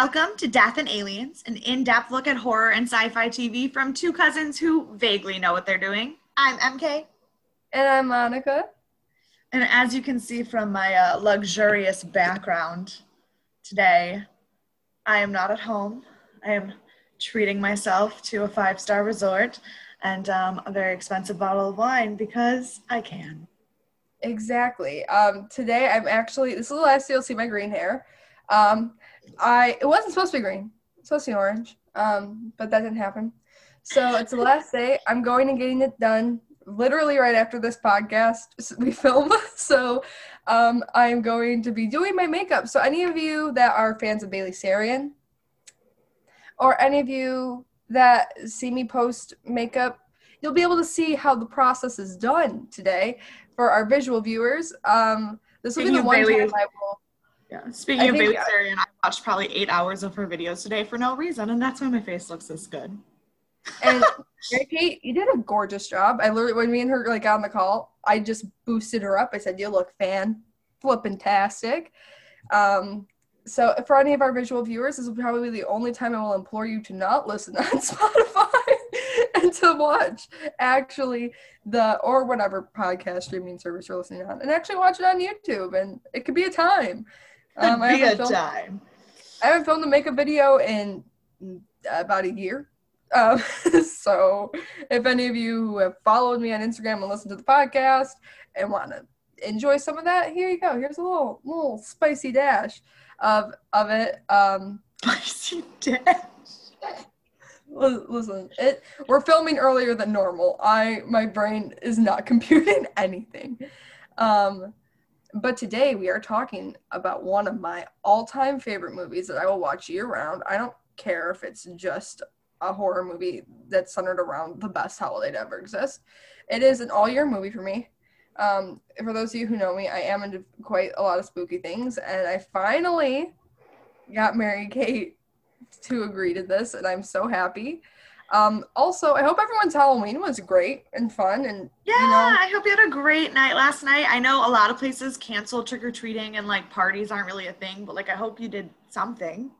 Welcome to Death and Aliens, an in depth look at horror and sci fi TV from two cousins who vaguely know what they're doing. I'm MK. And I'm Monica. And as you can see from my uh, luxurious background today, I am not at home. I am treating myself to a five star resort and um, a very expensive bottle of wine because I can. Exactly. Um, today I'm actually, this is the last you'll see my green hair. Um, I it wasn't supposed to be green. It's supposed to be orange. Um, but that didn't happen. So it's the last day. I'm going and getting it done literally right after this podcast we film. So um, I am going to be doing my makeup. So any of you that are fans of Bailey Sarian, or any of you that see me post makeup, you'll be able to see how the process is done today for our visual viewers. Um, this will be the one Bailey, time I will yeah. Speaking I of Bailey Sarian, I watched probably eight hours of her videos today for no reason, and that's why my face looks this good. And Kate, you did a gorgeous job. I literally, when me and her like got on the call, I just boosted her up. I said, "You look fan flippin' tastic." Um, so for any of our visual viewers, this will probably be the only time I will implore you to not listen on Spotify and to watch actually the or whatever podcast streaming service you're listening on, and actually watch it on YouTube. And it could be a time. Um, I haven't filmed, time. I haven't filmed a makeup video in about a year. Um, so if any of you who have followed me on Instagram and listened to the podcast and want to enjoy some of that, here you go. Here's a little little spicy dash of of it. Um, spicy dash. Listen, it we're filming earlier than normal. I my brain is not computing anything. Um, but today we are talking about one of my all-time favorite movies that I will watch year-round. I don't care if it's just a horror movie that's centered around the best holiday to ever exist. It is an all-year movie for me. Um, for those of you who know me, I am into quite a lot of spooky things, and I finally got Mary Kate to agree to this, and I'm so happy. Um, also, I hope everyone's Halloween was great and fun. And yeah, you know, I hope you had a great night last night. I know a lot of places canceled trick or treating and like parties aren't really a thing, but like I hope you did something.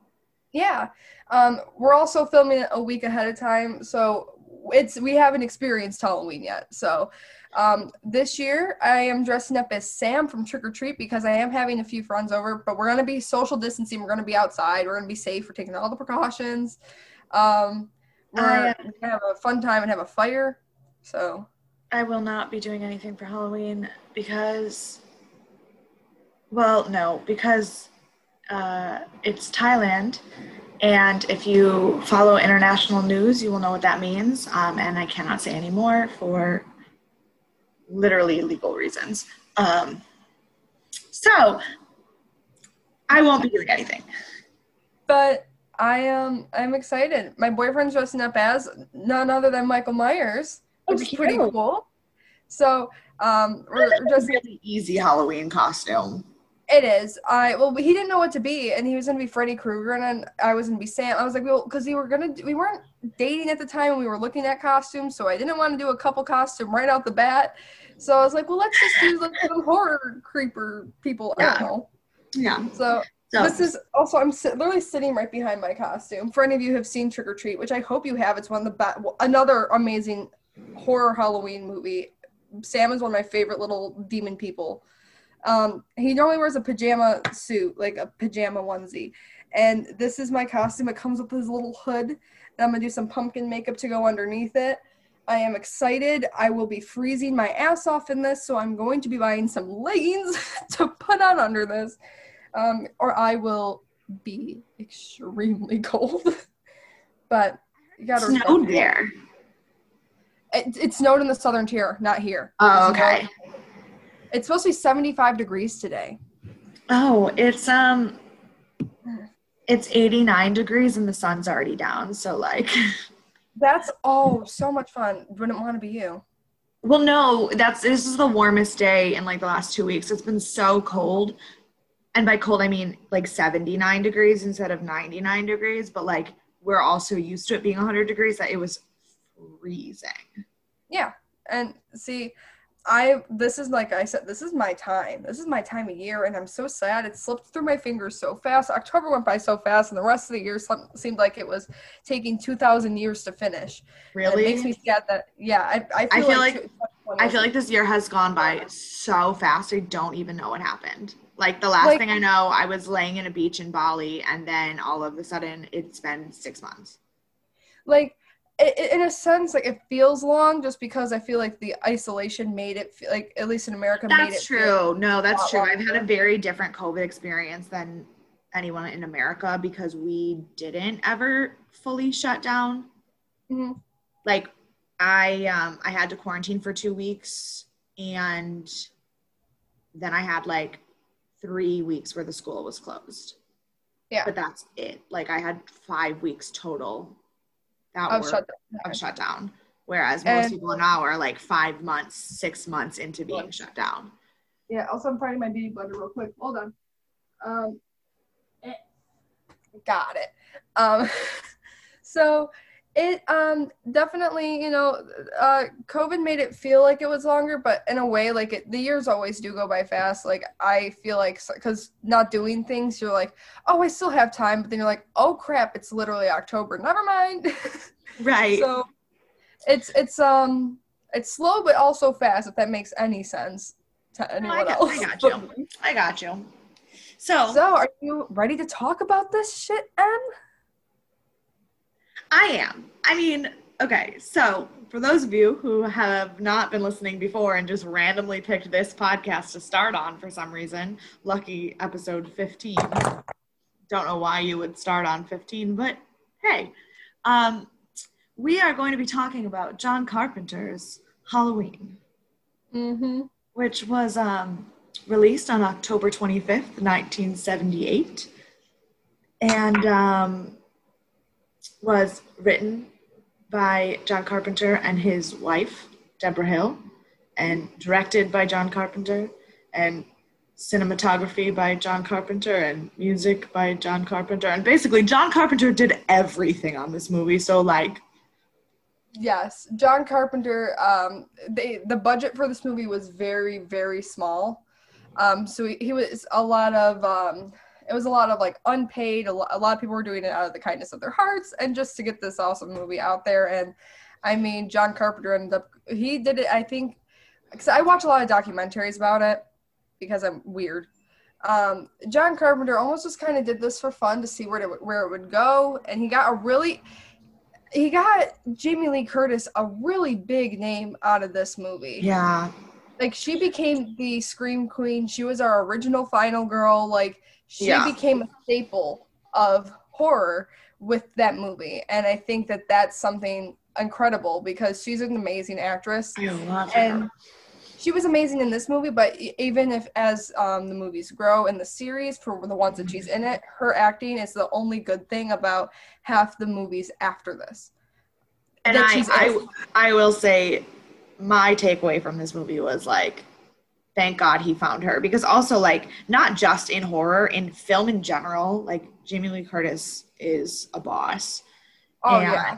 Yeah, um, we're also filming a week ahead of time, so it's we haven't experienced Halloween yet. So um, this year I am dressing up as Sam from Trick or Treat because I am having a few friends over, but we're gonna be social distancing. We're gonna be outside. We're gonna be safe. We're taking all the precautions. Um, we're I, gonna have a fun time and have a fire. So I will not be doing anything for Halloween because, well, no, because uh, it's Thailand. And if you follow international news, you will know what that means. Um, and I cannot say any more for literally legal reasons. Um, so I won't be doing anything. But I am I'm excited. My boyfriend's dressing up as none other than Michael Myers, oh, which is pretty cool. So um, we're, we're just really easy Halloween costume. It is. I well, he didn't know what to be, and he was gonna be Freddy Krueger, and I was gonna be Sam. I was like, well, because we were gonna, we weren't dating at the time, and we were looking at costumes, so I didn't want to do a couple costume right out the bat. So I was like, well, let's just do like some horror creeper people. Yeah. I don't know. Yeah. So so. This is also I'm si- literally sitting right behind my costume. For any of you who have seen Trick or Treat, which I hope you have, it's one of the best. Another amazing horror Halloween movie. Sam is one of my favorite little demon people. Um, he normally wears a pajama suit, like a pajama onesie, and this is my costume. It comes with his little hood, and I'm gonna do some pumpkin makeup to go underneath it. I am excited. I will be freezing my ass off in this, so I'm going to be buying some leggings to put on under this um, or I will be extremely cold. but you gotta snowed there. It, it snowed in the southern tier, not here. Oh, okay. It's supposed to be 75 degrees today. Oh, it's um it's 89 degrees and the sun's already down, so like That's oh so much fun. Wouldn't want to be you. Well, no, that's this is the warmest day in like the last two weeks. It's been so cold and by cold I mean like 79 degrees instead of 99 degrees, but like we're also used to it being 100 degrees that it was freezing. Yeah. And see, I this is like I said, this is my time. This is my time of year, and I'm so sad. It slipped through my fingers so fast. October went by so fast, and the rest of the year seemed like it was taking two thousand years to finish. Really, and it makes me sad that yeah. I, I feel, I feel like, like I feel like this year has gone by so fast. I don't even know what happened. Like the last Like- thing I know, I was laying in a beach in Bali, and then all of a sudden, it's been six months. like in a sense like it feels long just because I feel like the isolation made it feel like at least in America made it That's true. No, that's true. I've had a very different COVID experience than anyone in America because we didn't ever fully shut down. Mhm. Like I um I had to quarantine for 2 weeks and then I had like 3 weeks where the school was closed. Yeah. But that's it. Like I had 5 weeks total that of were shut down. of shutdown. Whereas most And- people now are like 5 months, 6 months into being Right. shut down. Yeah, also I'm finding my beauty blender real quick. Hold on. Um eh, got it. Um so it um definitely, you know, uh COVID made it feel like it was longer, but in a way like it, the years always do go by fast. Like I feel like cuz not doing things you're like, "Oh, I still have time." But then you're like, "Oh crap, it's literally October. Never mind." Right. so it's it's um it's slow but also fast if that makes any sense to No, anyone I, got, else. I got you. I got you. So, So, are you ready to talk about this shit, Em? I am. I mean, okay. So for those of you who have not been listening before and just randomly picked this podcast to start on for some reason, lucky episode 15. Don't know why you would start on 15, but hey, um, we are going to be talking about John Carpenter's Halloween. Mm-hmm. which was um, released on October 25th, 1978, and um, was written by John Carpenter and his wife, Debra Hill, and directed by John Carpenter, and cinematography by John Carpenter, and music by John Carpenter. And basically, John Carpenter did everything on this movie. So, like, Yes, John Carpenter. Um, they the budget for this movie was very very small. Um, so he, he was a lot of um, it was a lot of like unpaid. A lot, a lot of people were doing it out of the kindness of their hearts and just to get this awesome movie out there. And I mean, John Carpenter ended up he did it. I think because I watch a lot of documentaries about it because I'm weird. Um, John Carpenter almost just kind of did this for fun to see where it where it would go, and he got a really he got Jamie Lee Curtis a really big name out of this movie. yeah, Like she became the scream queen. She was our original final girl. Like she Yeah. became a staple of horror with that movie, and I think that that's something incredible because she's an amazing actress I love her. and she was amazing in this movie but even if as um, the movies grow in the series for the ones that she's in it her acting is the only good thing about half the movies after this and I, I. I will say my takeaway from this movie was like thank god he found her. Because also like not just in horror in film in general like jamie lee curtis is a boss. Oh and, yeah.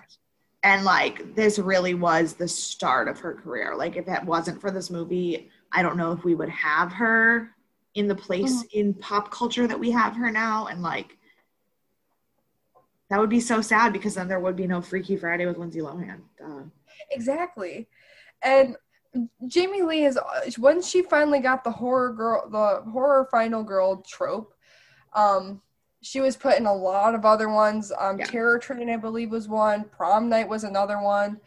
and like this really was the start of her career. Like if it wasn't for this movie i don't know if we would have her in the place Mm-hmm. in pop culture that we have her now. And like that would be so sad because then there would be no freaky friday with lindsay lohan. Duh. exactly. And jamie lee is when she finally got the horror girl the horror final girl trope um she was put in a lot of other ones. Um Yeah. terror train i believe was one. Prom night was another one.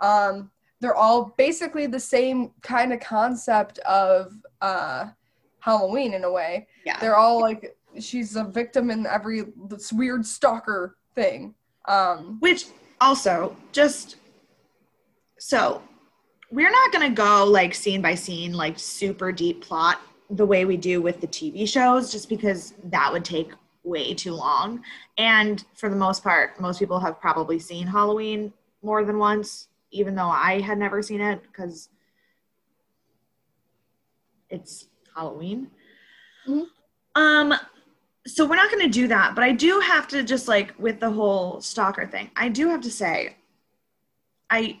Um they're all basically the same kind of concept of uh halloween in a way. Yeah. They're all like she's a victim in every this weird stalker thing. Um Which also just so we're not going to go like scene by scene, like super deep plot the way we do with the TV shows, just because that would take way too long. And for the most part, most people have probably seen Halloween more than once, even though I had never seen it because it's Halloween. Mhm. Um, so we're not going to do that but i do have to just like with the whole stalker thing i do have to say i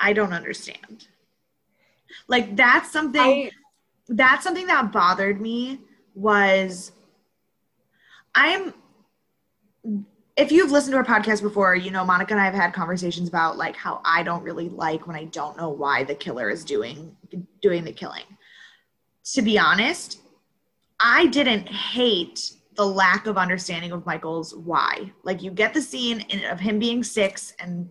i don't understand Like that's something I, that's something that bothered me was I'm if you've listened to our podcast before, you know Monica and I have had conversations about like how I don't really like when I don't know why the killer is doing doing the killing. To be honest, I didn't hate the lack of understanding of Michael's why. Like you get the scene of him being six and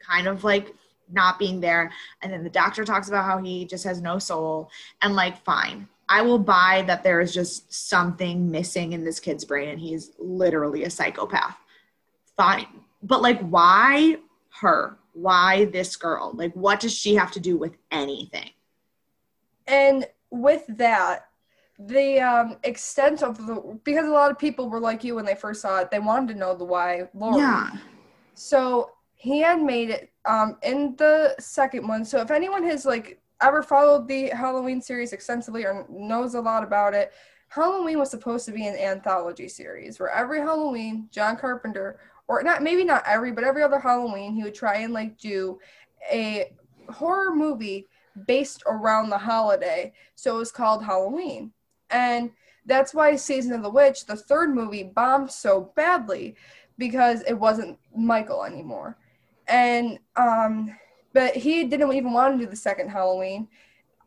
kind of like not being there. And then the doctor talks about how he just has no soul. And like fine. I will buy that there is just something missing in this kid's brain and he's literally a psychopath. Fine. But like why her? Why this girl? Like what does she have to do with anything? And with that the um, extent of the because a lot of people were like you when they first saw it they wanted to know the why Laurie. yeah. So he had made it um in the second one. So if anyone has like ever followed the Halloween series extensively or knows a lot about it, Halloween was supposed to be an anthology series where every Halloween, John Carpenter, or not maybe not every, but every other Halloween, he would try and like do a horror movie based around the holiday. So it was called Halloween. And that's why Season of the Witch, the third movie, bombed so badly because it wasn't Michael anymore. And um but he didn't even want to do the second Halloween.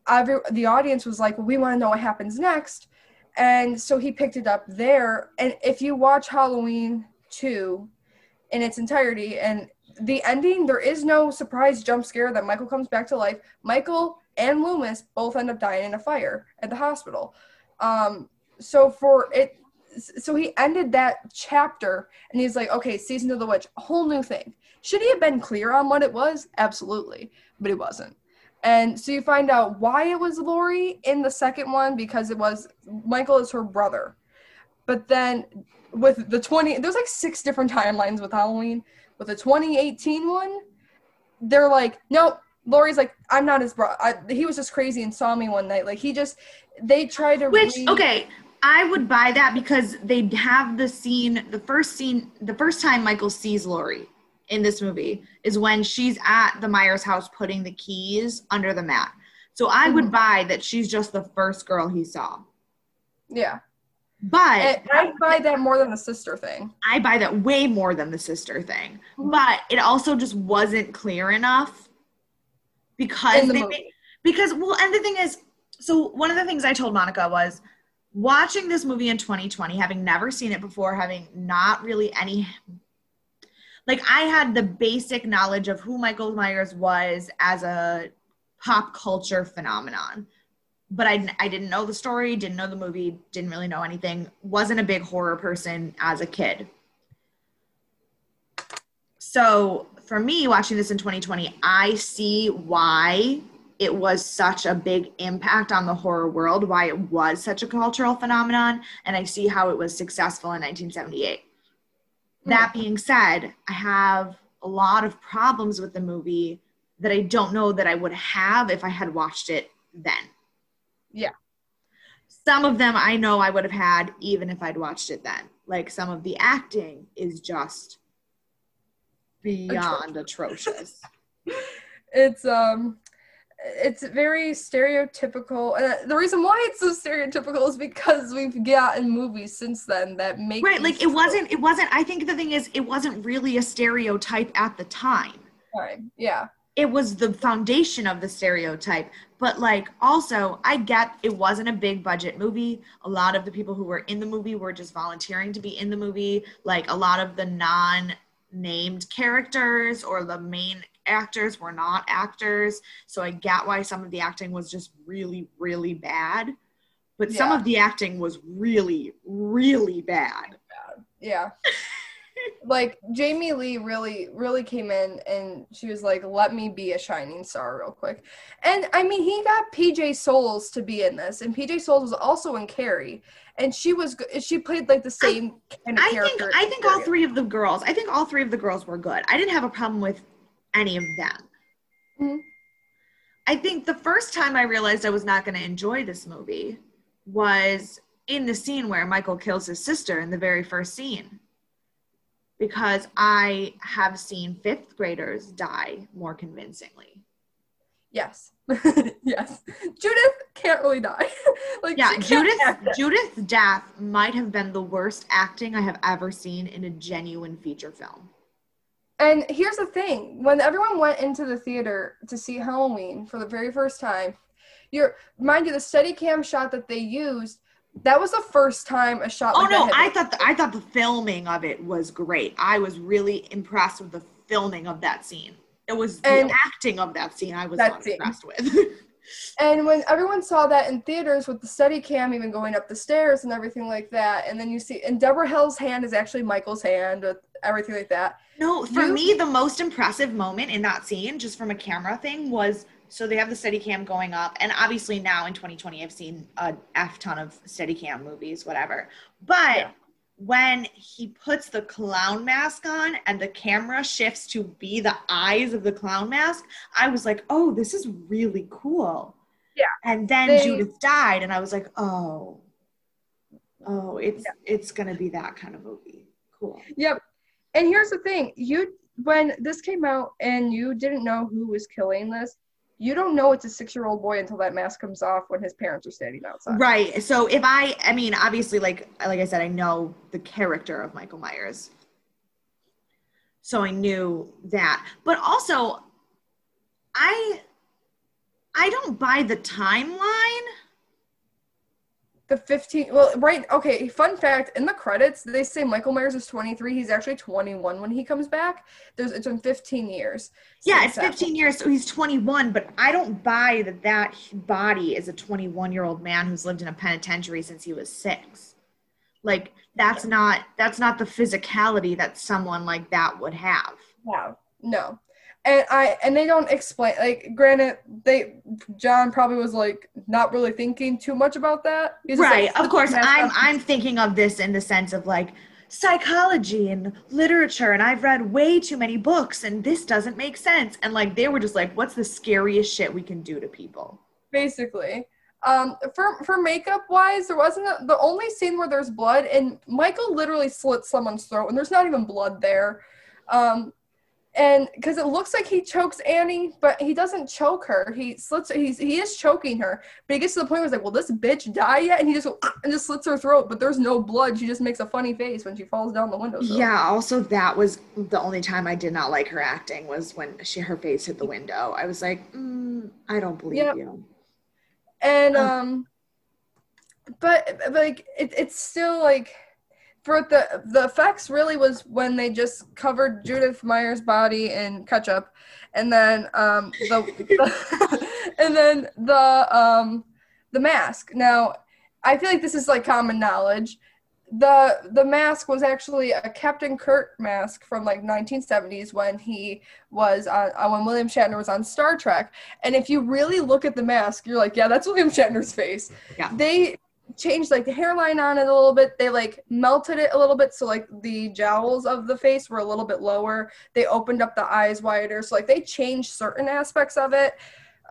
Every, the audience was like, well, we want to know what happens next. And so he picked it up there. And if you watch Halloween 2 in its entirety and the ending, there is no surprise jump scare that Michael comes back to life. Michael and Loomis both end up dying in a fire at the hospital. Um, so for it, so he ended that chapter and he's like, okay, season of the witch, a whole new thing. Should he have been clear on what it was? Absolutely, but he wasn't. And so you find out why it was Laurie in the second one because it was Michael is her brother. But then with the 20, there's like six different timelines with Halloween. With the 2018 one, they're like, nope. Laurie's like, I'm not his bro. I, he was just crazy and saw me one night. Like he just, they try to. Which re- okay, I would buy that because they have the scene, the first scene, the first time Michael sees Laurie in this movie is when she's at the Myers house putting the keys under the mat. So I Mm-hmm. would buy that she's just the first girl he saw. Yeah. But I buy that more than the sister thing. I buy that way more than the sister thing. Mhm. But it also just wasn't clear enough because the they because well and the thing is so one of the things I told Monica was watching this movie in 2020 having never seen it before having not really any like I had the basic knowledge of who Michael Myers was as a pop culture phenomenon but I, I didn't know the story, didn't know the movie, didn't really know anything, wasn't a big horror person as a kid. So for me, watching this in 2020, I see why it was such a big impact on the horror world, why it was such a cultural phenomenon, and I see how it was successful in 1978. That being said, I have a lot of problems with the movie that I don't know that I would have if I had watched it then. Yeah. Some of them I know I would have had even if I'd watched it then. Like some of the acting is just beyond atrocious. It's um it's very stereotypical. Uh, the reason why it's so stereotypical is because we've gotten movies since then that make right, like it wasn't it wasn't I think the thing is it wasn't really a stereotype at the time. fine. Yeah. it was the foundation of the stereotype but like also i get it wasn't a big budget movie a lot of the people who were in the movie were just volunteering to be in the movie like a lot of the non named characters or the main actors were not actors so i get why some of the acting was just really really bad but some of the acting was really really bad Yeah. like Jamie Lee really really came in and she was like let me be a shining star real quick. And I mean he got PJ Soles to be in this and PJ Soles was also in Carrie and she was she played like the same kind of I think. I think all three of the girls. I think all three of the girls were good. I didn't have a problem with any of them. Mhm. I think the first time I realized I was not going to enjoy this movie was in the scene where Michael kills his sister in the very first scene. Because I have seen fifth graders die more convincingly. Yes. yes. Judith can't really die. like Yeah, Judith. Judith's death might have been the worst acting I have ever seen in a genuine feature film. And here's the thing: when everyone went into the theater to see Halloween for the very first time, you're mind you, the Steadicam shot that they used, that was the first time a shot. Oh like that no, I thought the, I thought the filming of it was great. I was really impressed with the filming of that scene. It was And- the acting of that scene I was not scene. impressed with. And when everyone saw that in theaters with the Steadicam even going up the stairs and everything like that, and then you see, and Debra Hill's hand is actually Michael's hand with everything like that. no, for You- me the most impressive moment in that scene, just from a camera thing, was so they have the Steadicam going up, and obviously now in 2020 I've seen a f ton of Steadicam movies, whatever. But Yeah. when he puts the clown mask on and the camera shifts to be the eyes of the clown mask, I was like, oh, this is really cool. Yeah. And then They- Judith died, and I was like, oh, oh, it's it's gonna be that kind of movie. Cool. Yep. And here's the thing: you when this came out and you didn't know who was killing this, you don't know it's a six-year-old boy until that mask comes off when his parents are standing outside. Right. So if I, I mean, obviously, like like I said, I know the character of Michael Myers, so I knew that. But also, I, I don't buy the timeline. The 15. Well, right. Okay. Fun fact: in the credits, they say Michael Myers is 23. He's actually 21 when he comes back. There's it's been 15 years. Yeah, it's that 15 years, so he's 21. But I don't buy that that body is a 21 year old man who's lived in a penitentiary since he was six. Like that's not that's not the physicality that someone like that would have. Yeah. No. And I and they don't explain like granted they John probably was like not really thinking too much about that. He's right like, of course i'm up." i'm thinking of this in the sense of like psychology and literature and i've read way too many books and this doesn't make sense and like they were just like what's the scariest shit we can do to people basically. Um, for for makeup wise, there wasn't a, the only scene where there's blood, and Michael literally slits someone's throat, and there's not even blood there. Um, and because it looks like he chokes Annie, but he doesn't choke her. He slits. He's he is choking her, but he gets to the point where he's like, "Will this bitch die yet?" And he just and just slits her throat, but there's no blood. She just makes a funny face when she falls down the window. yeah also that was the only time i did not like her acting was when she her face hit the window i was like mm, i don't believe Yep. you and Oh. um but but, like it, it's still like for the the effects really was when they just covered Judith Myers' body in ketchup and then um the, the and then the um the mask now I feel like this is like common knowledge the the mask was actually a Captain Kirk mask from like 1970s when he was on uh, when William Shatner was on Star Trek and if you really look at the mask, you're like, yeah, that's William Shatner's face. Yeah. They changed like the hairline on it a little bit. They like melted it a little bit so like the jowls of the face were a little bit lower. They opened up the eyes wider. So like they changed certain aspects of it.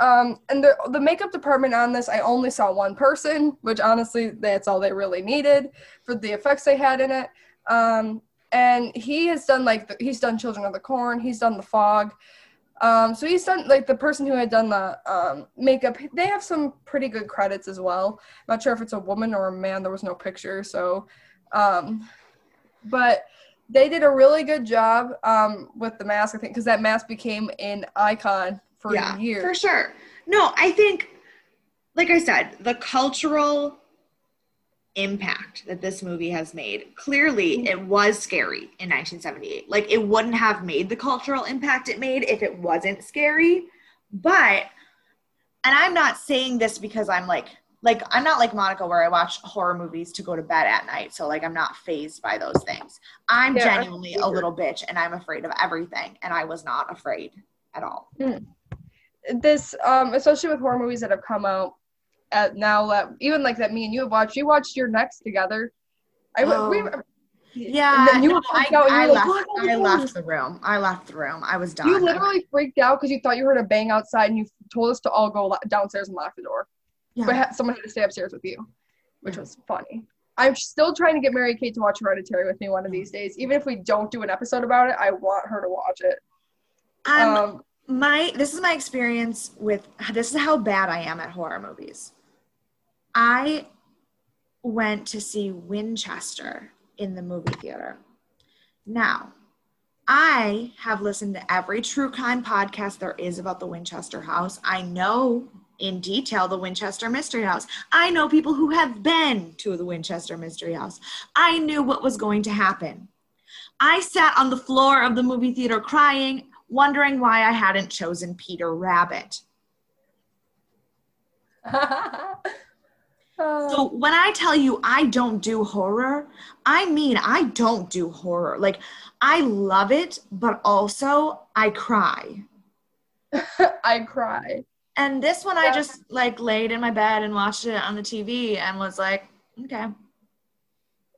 Um, and the the makeup department on this, I only saw one person, which honestly, that's all they really needed for the effects they had in it. Um, and he has done like the, he's done Children of the Corn, he's done The Fog. Um, so he's done like the person who had done the um, makeup. They have some pretty good credits as well. Not sure if it's a woman or a man. There was no picture, so. Um, but they did a really good job um, with the mask. I think because that mask became an icon for yeah, years. for sure. No, I think, like I said, the cultural impact that this movie has made. Clearly it was scary in 1978 like it wouldn't have made the cultural impact it made if it wasn't scary. But and i'm not saying this because i'm like like i'm not like monica where i watch horror movies to go to bed at night so like i'm not phased by those things. I'm Yeah, genuinely a little bitch and i'm afraid of everything and i was not afraid at all. This um especially with horror movies that have come out at now that even like that me and you have watched you watched You're Next together i Oh. we, Yeah, And then you no, I, out I you like, left. "Oh, I left the room. I left the room. I was done. you literally freaked out because you thought you heard a bang outside and you told us to all go downstairs and lock the door yeah. but someone had to stay upstairs with you which was funny i'm still trying to get mary kate to watch hereditary with me one of these days even if we don't do an episode about it i want her to watch it I'm um my this is my experience with this is how bad I am at horror movies. I went to see Winchester in the movie theater. Now, I have listened to every true crime podcast there is about the Winchester house. I know in detail the Winchester Mystery House. I know people who have been to the Winchester Mystery House. I knew what was going to happen. I sat on the floor of the movie theater crying, wondering why I hadn't chosen Peter Rabbit. Oh. so when I tell you I don't do horror, I mean I don't do horror. Like I love it, but also I cry. I cry. And this one, yeah. I just like laid in my bed and watched it on the TV and was like, okay.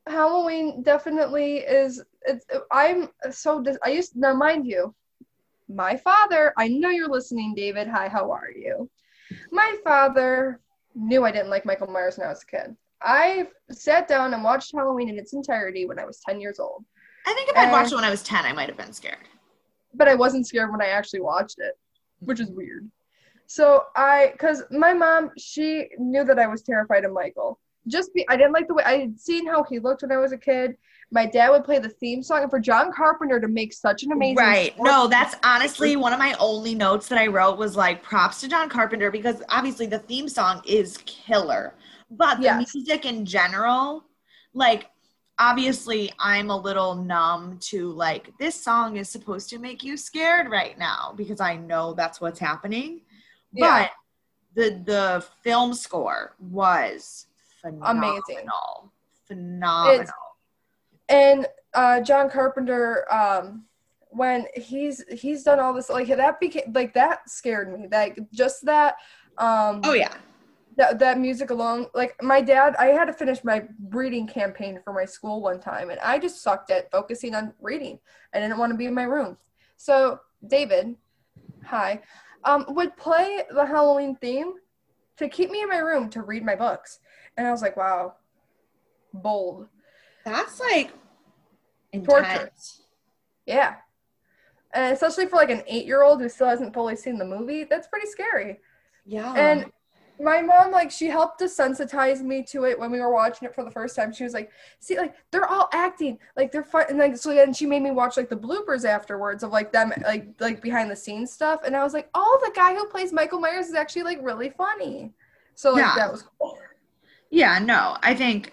Halloween definitely is. It's. I'm so. Dis- I used now, mind you, my father. I know you're listening, David. Hi, how are you? My father knew I didn't like Michael Myers when I was a kid. I sat down and watched Halloween in its entirety when I was 10 years old. I think if I'd watched it when I was 10, I might have been scared. But I wasn't scared when I actually watched it, which is weird. So I, because my mom, she knew that I was terrified of Michael. Just be, I didn't like the way I had seen how he looked when I was a kid. My dad would play the theme song, and for John Carpenter to make such an amazing right. No, that's honestly one of my only notes that I wrote was like props to John Carpenter because obviously the theme song is killer, but the yes. music in general, like obviously I'm a little numb to like this song is supposed to make you scared right now because I know that's what's happening. Yeah. But the the film score was phenomenal. Amazing. Phenomenal. It's, and uh, John Carpenter, um, when he's he's done all this, like that became like that scared me. Like just that. Um, oh yeah. That, that music alone, like my dad, I had to finish my reading campaign for my school one time, and I just sucked at focusing on reading. I didn't want to be in my room. So David, hi, um, would play the Halloween theme to keep me in my room to read my books. And I was like, wow, bold. That's like torture. Yeah. And especially for like an eight year old who still hasn't fully seen the movie, that's pretty scary. Yeah. And my mom like she helped desensitize me to it when we were watching it for the first time she was like see like they're all acting like they're fun and like so then she made me watch like the bloopers afterwards of like them like like behind the scenes stuff and i was like oh the guy who plays michael myers is actually like really funny so like yeah. that was cool yeah no i think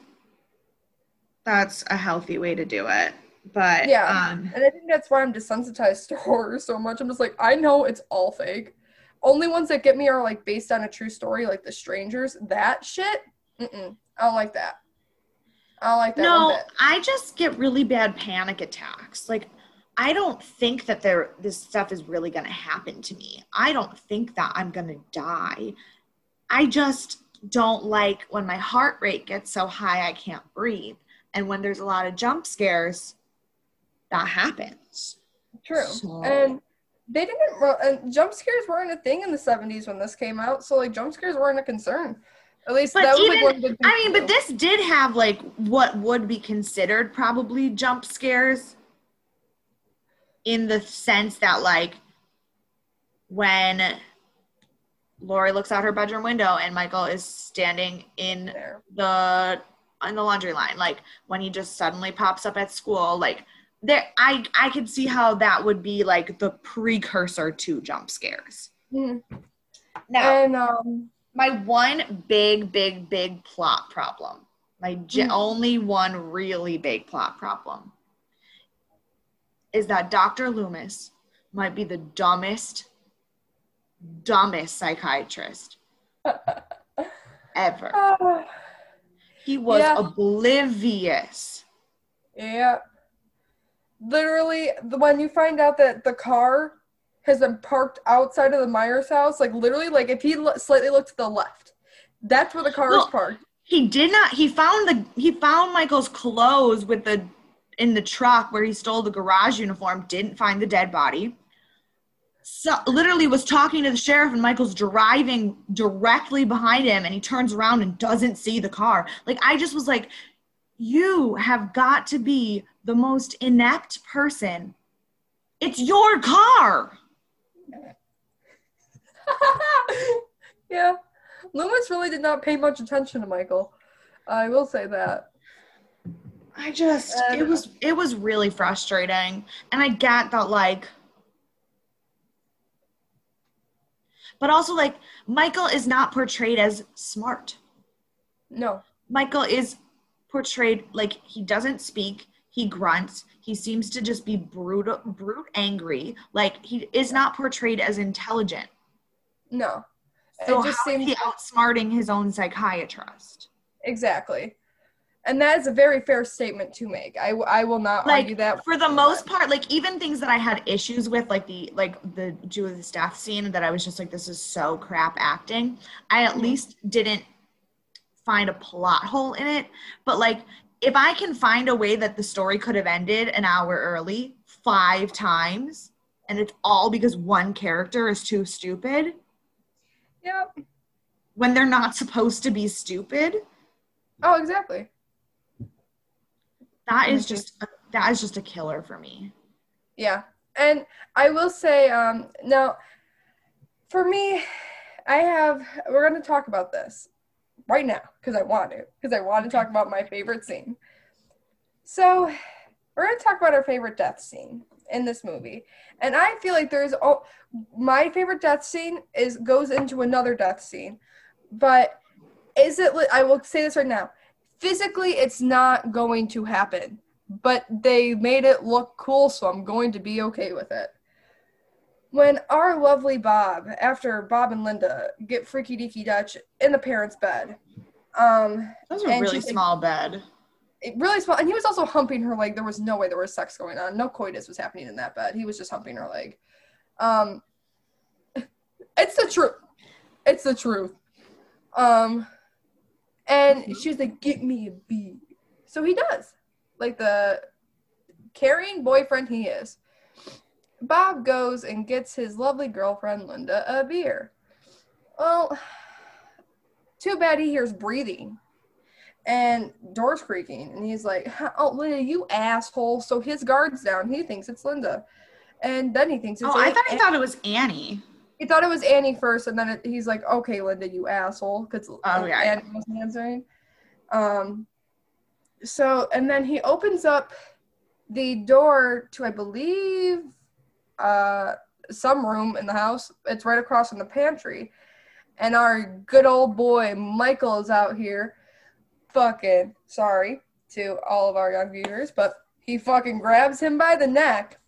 that's a healthy way to do it but yeah um, and i think that's why i'm desensitized to horror so much i'm just like i know it's all fake only ones that get me are like based on a true story, like The Strangers. That shit, mm-mm, I don't like that. I don't like that. No, I just get really bad panic attacks. Like, I don't think that there this stuff is really going to happen to me. I don't think that I'm going to die. I just don't like when my heart rate gets so high I can't breathe. And when there's a lot of jump scares, that happens. True. So. And they didn't and jump scares weren't a thing in the 70s when this came out so like jump scares weren't a concern at least but that was even, like one i mean but this did have like what would be considered probably jump scares in the sense that like when Laurie looks out her bedroom window and Michael is standing in there. the in the laundry line like when he just suddenly pops up at school like there I I could see how that would be like the precursor to jump scares. Mm-hmm. Now, and, um, my one big, big, big plot problem, my mm-hmm. only one really big plot problem, is that Dr. Loomis might be the dumbest, dumbest psychiatrist ever. He was yeah. oblivious. Yeah literally when you find out that the car has been parked outside of the Myers house, like literally, like if he slightly looked to the left, that's where the car well, is parked. He did not. He found the he found Michael's clothes with the in the truck where he stole the garage uniform. Didn't find the dead body. So literally was talking to the sheriff and Michael's driving directly behind him and he turns around and doesn't see the car. Like I just was like, you have got to be the most inept person. It's your car. Yeah. Loomis really did not pay much attention to Michael. I will say that. I just uh, it was it was really frustrating. And I get that like but also like Michael is not portrayed as smart. No. Michael is portrayed like he doesn't speak, he grunts, he seems to just be brute brute angry. Like he is not portrayed as intelligent. No. So it just how is seems he outsmarting his own psychiatrist? exactly. And that is a very fair statement to make. I, I will not like argue that. for the most part like even things that i had issues with like the like the judith's death scene that i was just like this is so crap acting i at Mhm. least didn't find a plot hole in it but like if i can find a way that the story could have ended an hour early five times and it's all because one character is too stupid Yep. when they're not supposed to be stupid Oh, exactly. that is just a, that is just a killer for me Yeah. And I will say, um, now, for me, I have, we're going to talk about this right now because I want to, because I want to talk about my favorite scene. So, we're going to talk about our favorite death scene in this movie. And I feel like there's, oh, my favorite death scene is goes into another death scene. But is it, I will say this right now physically, it's not going to happen but they made it look cool, so I'm going to be okay with it. When our lovely Bob, after Bob and Linda get freaky deaky Dutch in the parents' bed, um, that was a really small bed it really small, and he was also humping her leg. There was no way there was sex going on. No coitus was happening in that bed. He was just humping her leg. Um, it's the truth. It's the truth. Um, and she's like, "Get me a beer." So he does, like the caring boyfriend he is. Bob goes and gets his lovely girlfriend Linda a beer. Well, too bad he hears breathing and doors creaking. And he's like oh linda you asshole. So his guard's down. He thinks it's linda. And then he thinks it's oh i Annie- thought he thought it was annie. He thought it was annie first and then it, he's like okay linda you asshole. Because Oh, yeah. annie wasn't answering. Um so and then he opens up the door to i believe uh some room in the house. It's right across from the pantry. And our good old boy michael is out here fucking sorry to all of our young viewers, but he fucking grabs him by the neck,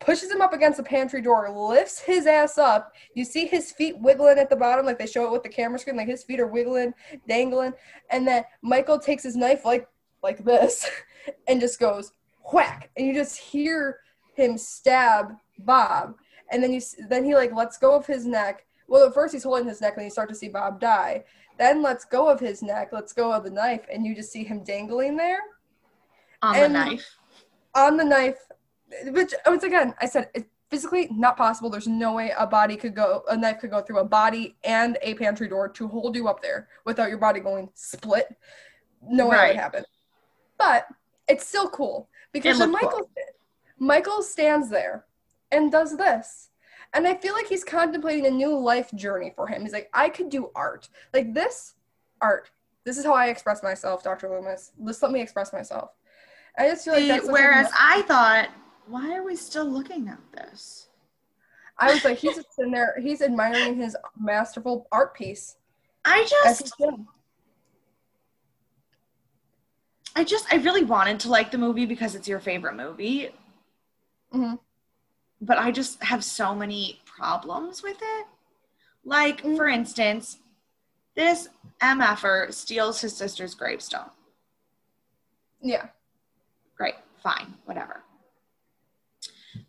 pushes him up against the pantry door, lifts his ass up. You see his feet wiggling at the bottom, like they show it with the camera screen, like his feet are wiggling, dangling, and then Michael takes his knife like like this and just goes whack, and you just hear him stab Bob, and then you then he like lets go of his neck. Well, at first he's holding his neck, and you start to see Bob die then lets go of his neck, lets go of the knife, and you just see him dangling there on And- the knife on the knife. Which oh, once again, I said it's physically not possible. There's no way a body could go, a knife could go through a body and a pantry door to hold you up there without your body going split. No way that Right. would happen. But it's still cool because It looked cool. Michael stands there and does this. And I feel like he's contemplating a new life journey for him. He's like, I could do art. Like this art. This is how I express myself, Dr. Loomis. Just let me express myself. I just feel like that's a- whereas I thought, why are we still looking at this? I was like, he's just sitting there, he's admiring his masterful art piece. I just. I just, I really wanted to like the movie because it's your favorite movie, Mhm. but I just have so many problems with it. Like, Mm. for instance, this MFer steals his sister's gravestone. Yeah. Great, fine, whatever.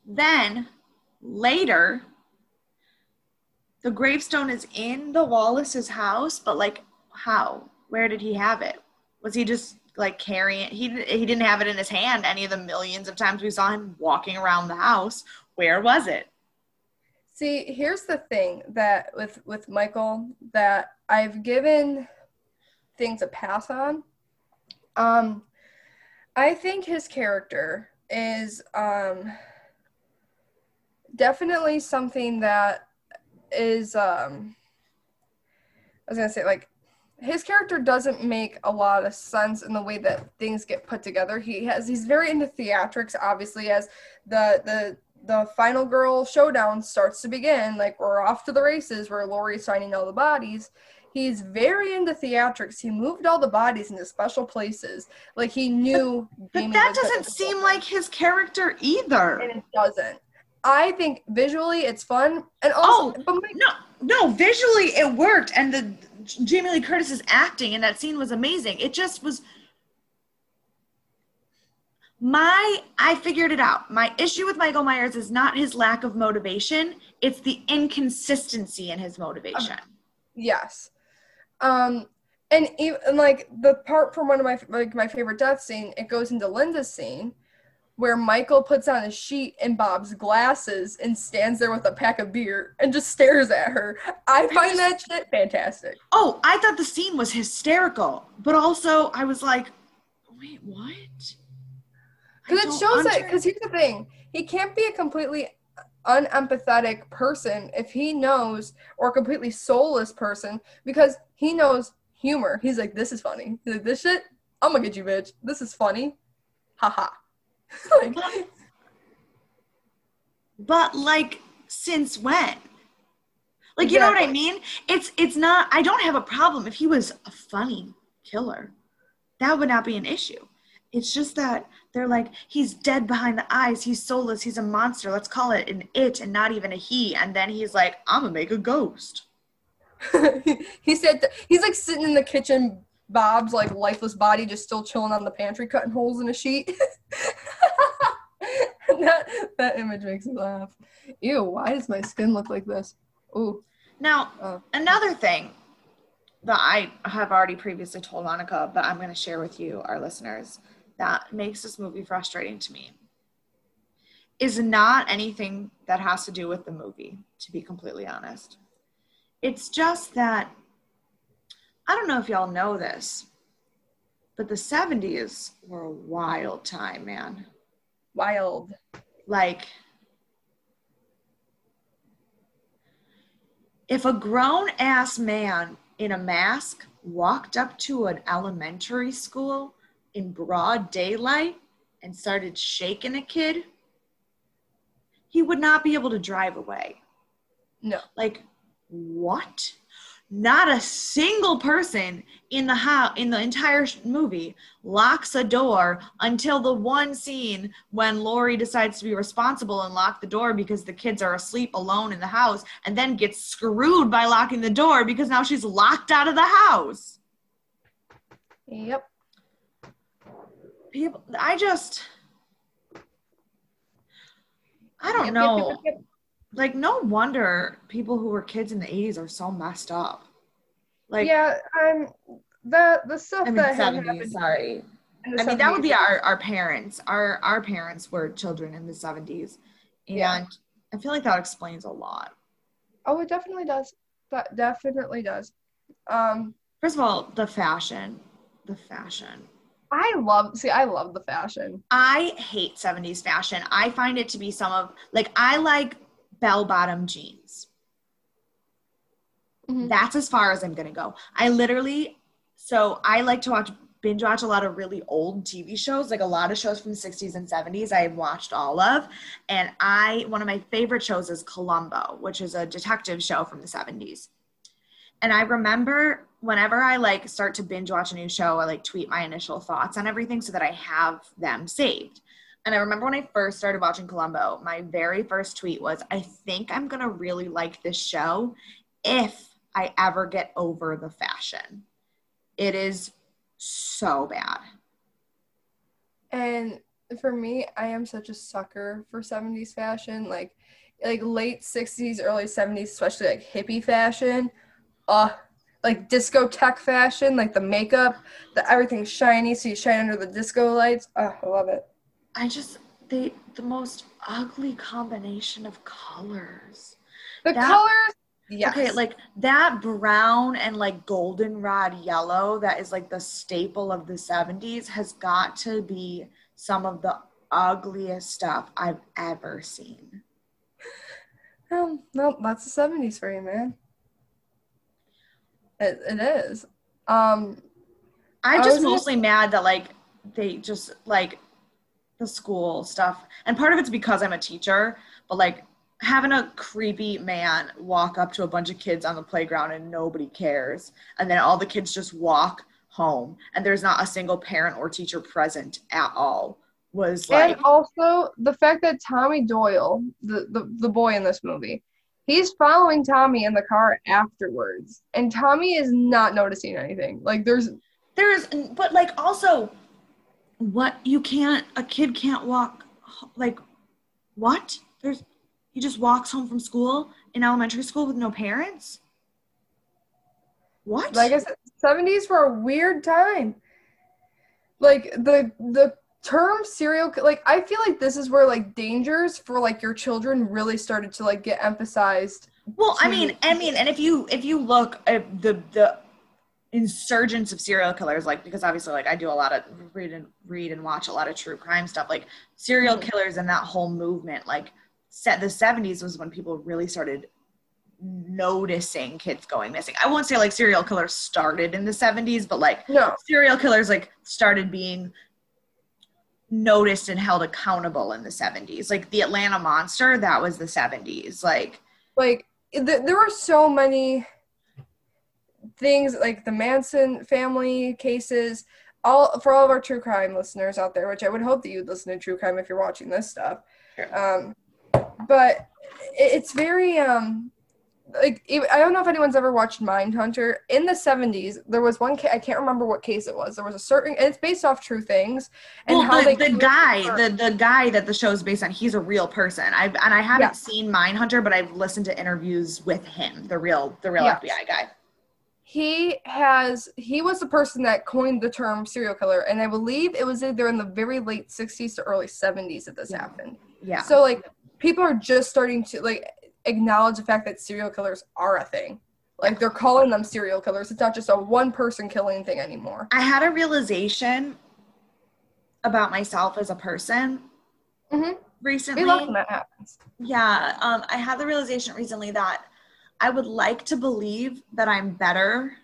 Then later, the gravestone is in the Wallace's house, but like, how? Where did he have it? Was he just like carrying? He he didn't have it in his hand any of the millions of times we saw him walking around the house. Where was it? See, here's the thing that with with Michael that I've given things a pass on. Um I think his character is um definitely something that is um i was gonna say like his character doesn't make a lot of sense in the way that things get put together. He has he's very into theatrics, obviously, as the the the final girl showdown starts to begin. Like we're off to the races where Laurie's signing all the bodies. He's very into theatrics. He moved all the bodies into special places. Like he knew. But, but that doesn't seem like his character either. And it doesn't. I think visually it's fun, and also, oh, my- no, no, visually it worked, and the Jamie Lee Curtis's acting in that scene was amazing. It just was my I figured it out. My issue with Michael Myers is not his lack of motivation, it's the inconsistency in his motivation. Uh, yes. Um and even like the part from one of my like my favorite death scene, it goes into Linda's scene where Michael puts on a sheet and Bob's glasses and stands there with a pack of beer and just stares at her. I find that shit fantastic. Oh, I thought the scene was hysterical, but also I was like, wait, what? Because it shows that, because here's the thing he can't be a completely unempathetic person if he knows, or a completely soulless person, because he knows humor. He's like, this is funny. He's like, this shit, I'm gonna get you, bitch. This is funny. Haha. like, but like since when? Like you know what i mean? It's it's not i don't have a problem if he was a funny killer. That would not be an issue. It's just that they're like he's dead behind the eyes. He's soulless. He's a monster. Let's call it an it and not even a he. And then he's like i'm gonna make a ghost. He said th- he's like sitting in the kitchen bob's like lifeless body just still chilling on the pantry cutting holes in a sheet that that image makes me laugh. Ew, why does my skin look like this? Ooh. Now, uh, another thing that I have already previously told Monica, but I'm going to share with you, our listeners, that makes this movie frustrating to me is not anything that has to do with the movie, to be completely honest. It's just that, I don't know if y'all know this, but the 70s were a wild time, man wild. Like, if a grown ass man in a mask walked up to an elementary school in broad daylight and started shaking a kid, he would not be able to drive away. No. Like, what? Not a single person in the house in the entire movie locks a door until the one scene when Laurie decides to be responsible and lock the door because the kids are asleep alone in the house and then gets screwed by locking the door because now she's locked out of the house. Yep. People I just I don't yep, know. Yep, yep, like no wonder people who were kids in the 80s are so messed up. Like yeah um the the stuff I mean, that 70s, sorry. i mean that would be our our parents. Our our parents were children in the 70s and yeah. i feel like that explains a lot. Oh it definitely does. That definitely does. Um first of all the fashion. The fashion. I love see I love the fashion. I hate 70s fashion. I find it to be some of like I like bell bottom jeans. Mm-hmm. That's as far as I'm going to go. I literally so I like to watch binge watch a lot of really old TV shows, like a lot of shows from the 60s and 70s I've watched all of. And I one of my favorite shows is Columbo, which is a detective show from the 70s. And I remember whenever I like start to binge watch a new show, I like tweet my initial thoughts on everything so that I have them saved. And I remember when I first started watching Columbo, my very first tweet was, I think I'm going to really like this show if I ever get over the fashion. It is so bad. And for me, I am such a sucker for 70s fashion, like like late 60s, early 70s, especially like hippie fashion. Uh like discotheque fashion, like the makeup, the everything's shiny, so you shine under the disco lights. Oh, I love it. I just the the most ugly combination of colors. The that, colors Yes. Okay, like that brown and like goldenrod yellow that is like the staple of the 70s has got to be some of the ugliest stuff I've ever seen. Um, no, that's the 70s for you, man. It, it is. Um, I'm just mostly mad that like they just like the school stuff, and part of it's because I'm a teacher, but like having a creepy man walk up to a bunch of kids on the playground and nobody cares, and then all the kids just walk home, and there's not a single parent or teacher present at all was like and also the fact that Tommy Doyle, the, the the boy in this movie, he's following Tommy in the car afterwards, and Tommy is not noticing anything. Like there's there's but like also what you can't a kid can't walk like what there's he just walks home from school in elementary school with no parents what like I said, seventies were a weird time. Like the the term serial like I feel like this is where like dangers for like your children really started to like get emphasized. well i mean i mean and if you if you look at the the insurgence of serial killers like because obviously like i do a lot of read and read and watch a lot of true crime stuff like serial Mhm. killers and that whole movement like set the 70s was when people really started noticing kids going missing i won't say like serial killers started in the 70s but like No. serial killers like started being noticed and held accountable in the 70s like the atlanta monster that was the 70s like like th- there were so many things like the Manson family cases all for all of our true crime listeners out there which I would hope that you'd listen to true crime if you're watching this stuff Sure. um but it- it's very um like I don't know if anyone's ever watched Mindhunter. In the '70s, there was one. Ca- I can't remember what case it was. There was a certain, and it's based off true things. And well, how the, the guy, the, the guy that the show is based on, he's a real person. I've and I haven't Yeah. seen Mindhunter, but I've listened to interviews with him, the real, the real Yeah. FBI guy. He has he was the person that coined the term serial killer and i believe it was either in the very late 60s to early 70s that this Yeah. happened Yeah. so like people are just starting to like acknowledge the fact that serial killers are a thing like they're calling them serial killers it's not just a one person killing thing anymore I had a realization about myself as a person Mhm. recently. we love when that happens Yeah, um, I had the realization recently that I would like to believe that I'm better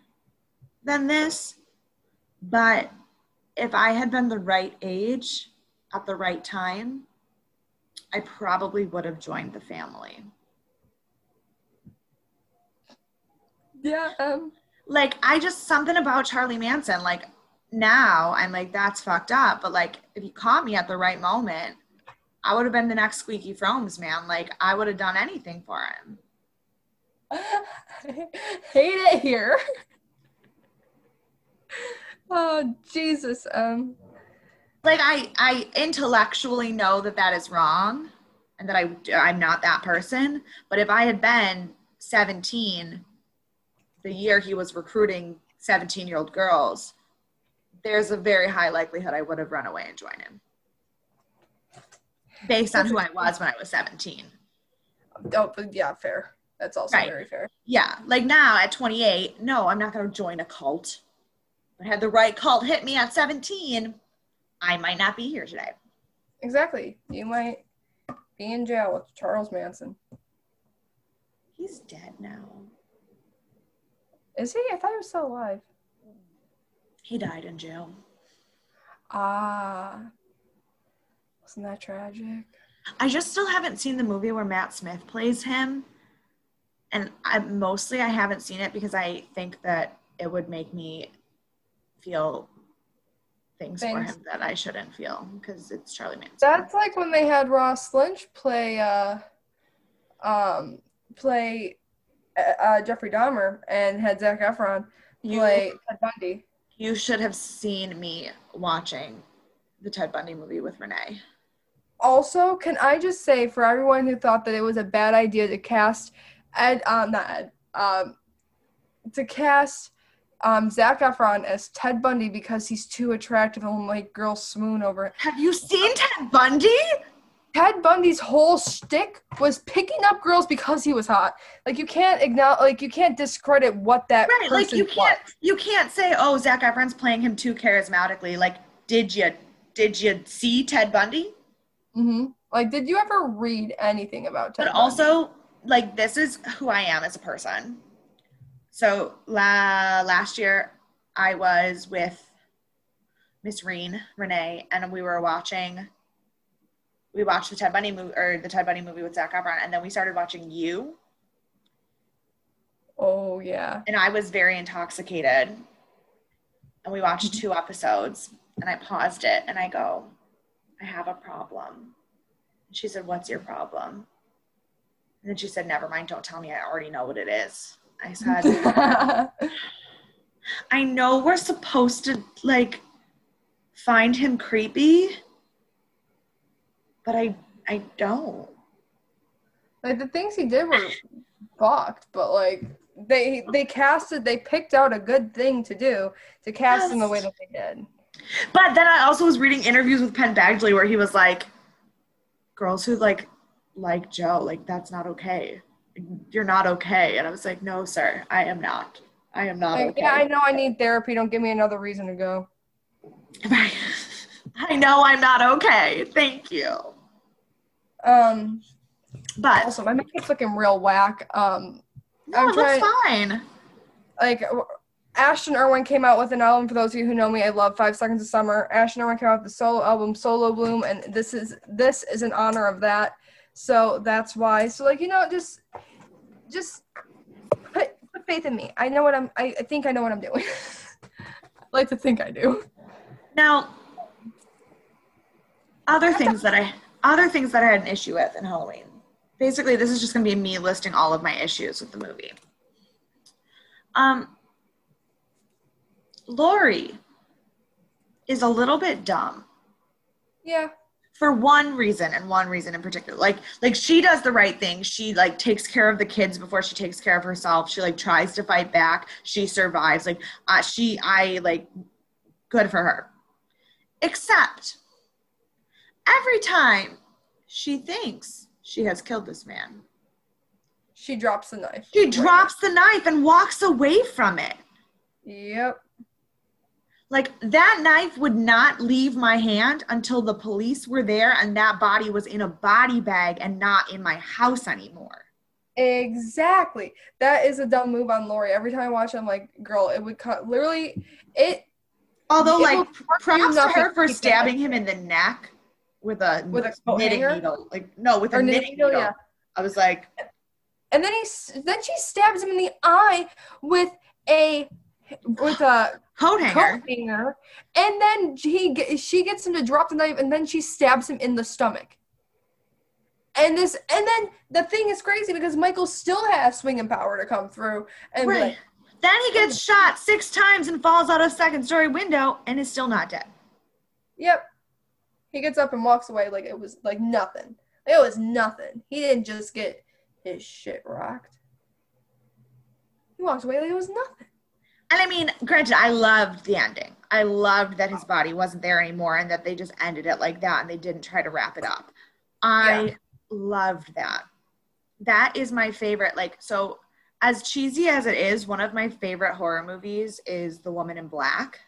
than this, but if I had been the right age at the right time, I probably would have joined the family. yeah um Like, I just, something about Charlie Manson, like, now I'm like, that's fucked up. But, like, if you caught me at the right moment, I would have been the next Squeaky Fromme, man. Like, I would have done anything for him. hate it here. Oh jesus um like I I intellectually know that that is wrong and that I I'm not that person but if I had been 17 the year he was recruiting 17 year old girls there's a very high likelihood I would have run away and joined him. Based on who I was when I was 17 oh yeah fair that's also Right. very fair yeah like now at 28 no I'm not going to join a cult But had the right cult hit me at 17 I might not be here today Exactly. You might be in jail with Charles Manson. he's dead now Is he? I thought he was still alive. he died in jail Ah. Wasn't that tragic? I just still haven't seen the movie where Matt Smith plays him. And I mostly I haven't seen it because I think that it would make me feel things, for him that I shouldn't feel because it's Charlie Manson. That's like when they had Ross Lynch play uh um play uh, uh, Jeffrey Dahmer and had Zac Efron you, play Ted Bundy. you should have seen me watching the Ted Bundy movie with Renee. Also, can I just say for everyone who thought that it was a bad idea to cast Ed, um, not Ed, um, to cast um, Zac Efron as Ted Bundy because he's too attractive and will make girls swoon over it. Have you seen Ted Bundy? Ted Bundy's whole shtick was picking up girls because he was hot. Like you can't acknowledge, like you can't discredit what that Right, like you was. can't you can't say, oh, Zac Efron's playing him too charismatically. Like, did you did you see Ted Bundy? hmm Like, did you ever read anything about Ted? But Bundy? also, like, this is who I am as a person. So la- last year I was with Miss Reen, Renee, and we were watching. We watched the Ted Bundy movie or the Ted Bundy movie with Zac Efron, and then we started watching You, Oh yeah. and I was very intoxicated. And we watched two episodes, and I paused it, and I go, "I have a problem." She said, "What's your problem?" And then she said, "Never mind. Don't tell me. I already know what it is." I said, I know we're supposed to like find him creepy, but I I don't. like the things he did were fucked, but like they they casted they picked out a good thing to do to cast in the way that they did. But then I also was reading interviews with Penn Badgley where he was like, "Girls who like like Joe, like that's not okay. You're not okay." And I was like, "No, sir, I am not. I am not Like, okay." yeah, I know I need therapy. Don't give me another reason to go. I know I'm not okay. Thank you. Um But also my makeup's looking real whack. Um no, I'm it looks fine. like Ashton Irwin came out with an album. For those of you who know me, I love Five Seconds of Summer. Ashton Irwin came out with the solo album Superbloom, and this is this is in honor of that. So that's why. So like you know, just just put put faith in me. I know what I'm. I, I think I know what I'm doing. I like to think I do. Now, other things that I other things that I had an issue with in Halloween. Basically, this is just going to be me listing all of my issues with the movie. Um, Laurie is a little bit dumb Yeah. For one reason and one reason in particular. Like, like she does the right thing. She like takes care of the kids before she takes care of herself. She like tries to fight back. She survives. Like, uh, she, I like, good for her. Except every time she thinks she has killed this man, She drops the knife. she drops the knife and walks away from it. Yep. Like that knife would not leave my hand until the police were there and that body was in a body bag and not in my house anymore. Exactly. That is a dumb move on Laurie. Every time I watch it, I'm like, girl, it would cut literally it Although, It like, will hurt you props to her for to keep it stabbing him in the neck with a With a knitting hanger? needle. Like, no, with a Or knitting knitting needle. needle, yeah. I was like, and then he then she stabs him in the eye with a with a coat hanger. coat hanger and then he she gets him to drop the knife and then she stabs him in the stomach. And this and then the thing is crazy because michael still has swinging power to come through and Right. like, Then he gets shot six times and falls out a second story window and is still not dead. yep. He gets up and walks away like it was like nothing. It was nothing. He didn't just get his shit rocked. He walks away like it was nothing And I mean, granted, I loved the ending. I loved that his body wasn't there anymore and that they just ended it like that and they didn't try to wrap it up. I Yeah. loved that. That is my favorite. Like, so as cheesy as it is, one of my favorite horror movies is The Woman in Black.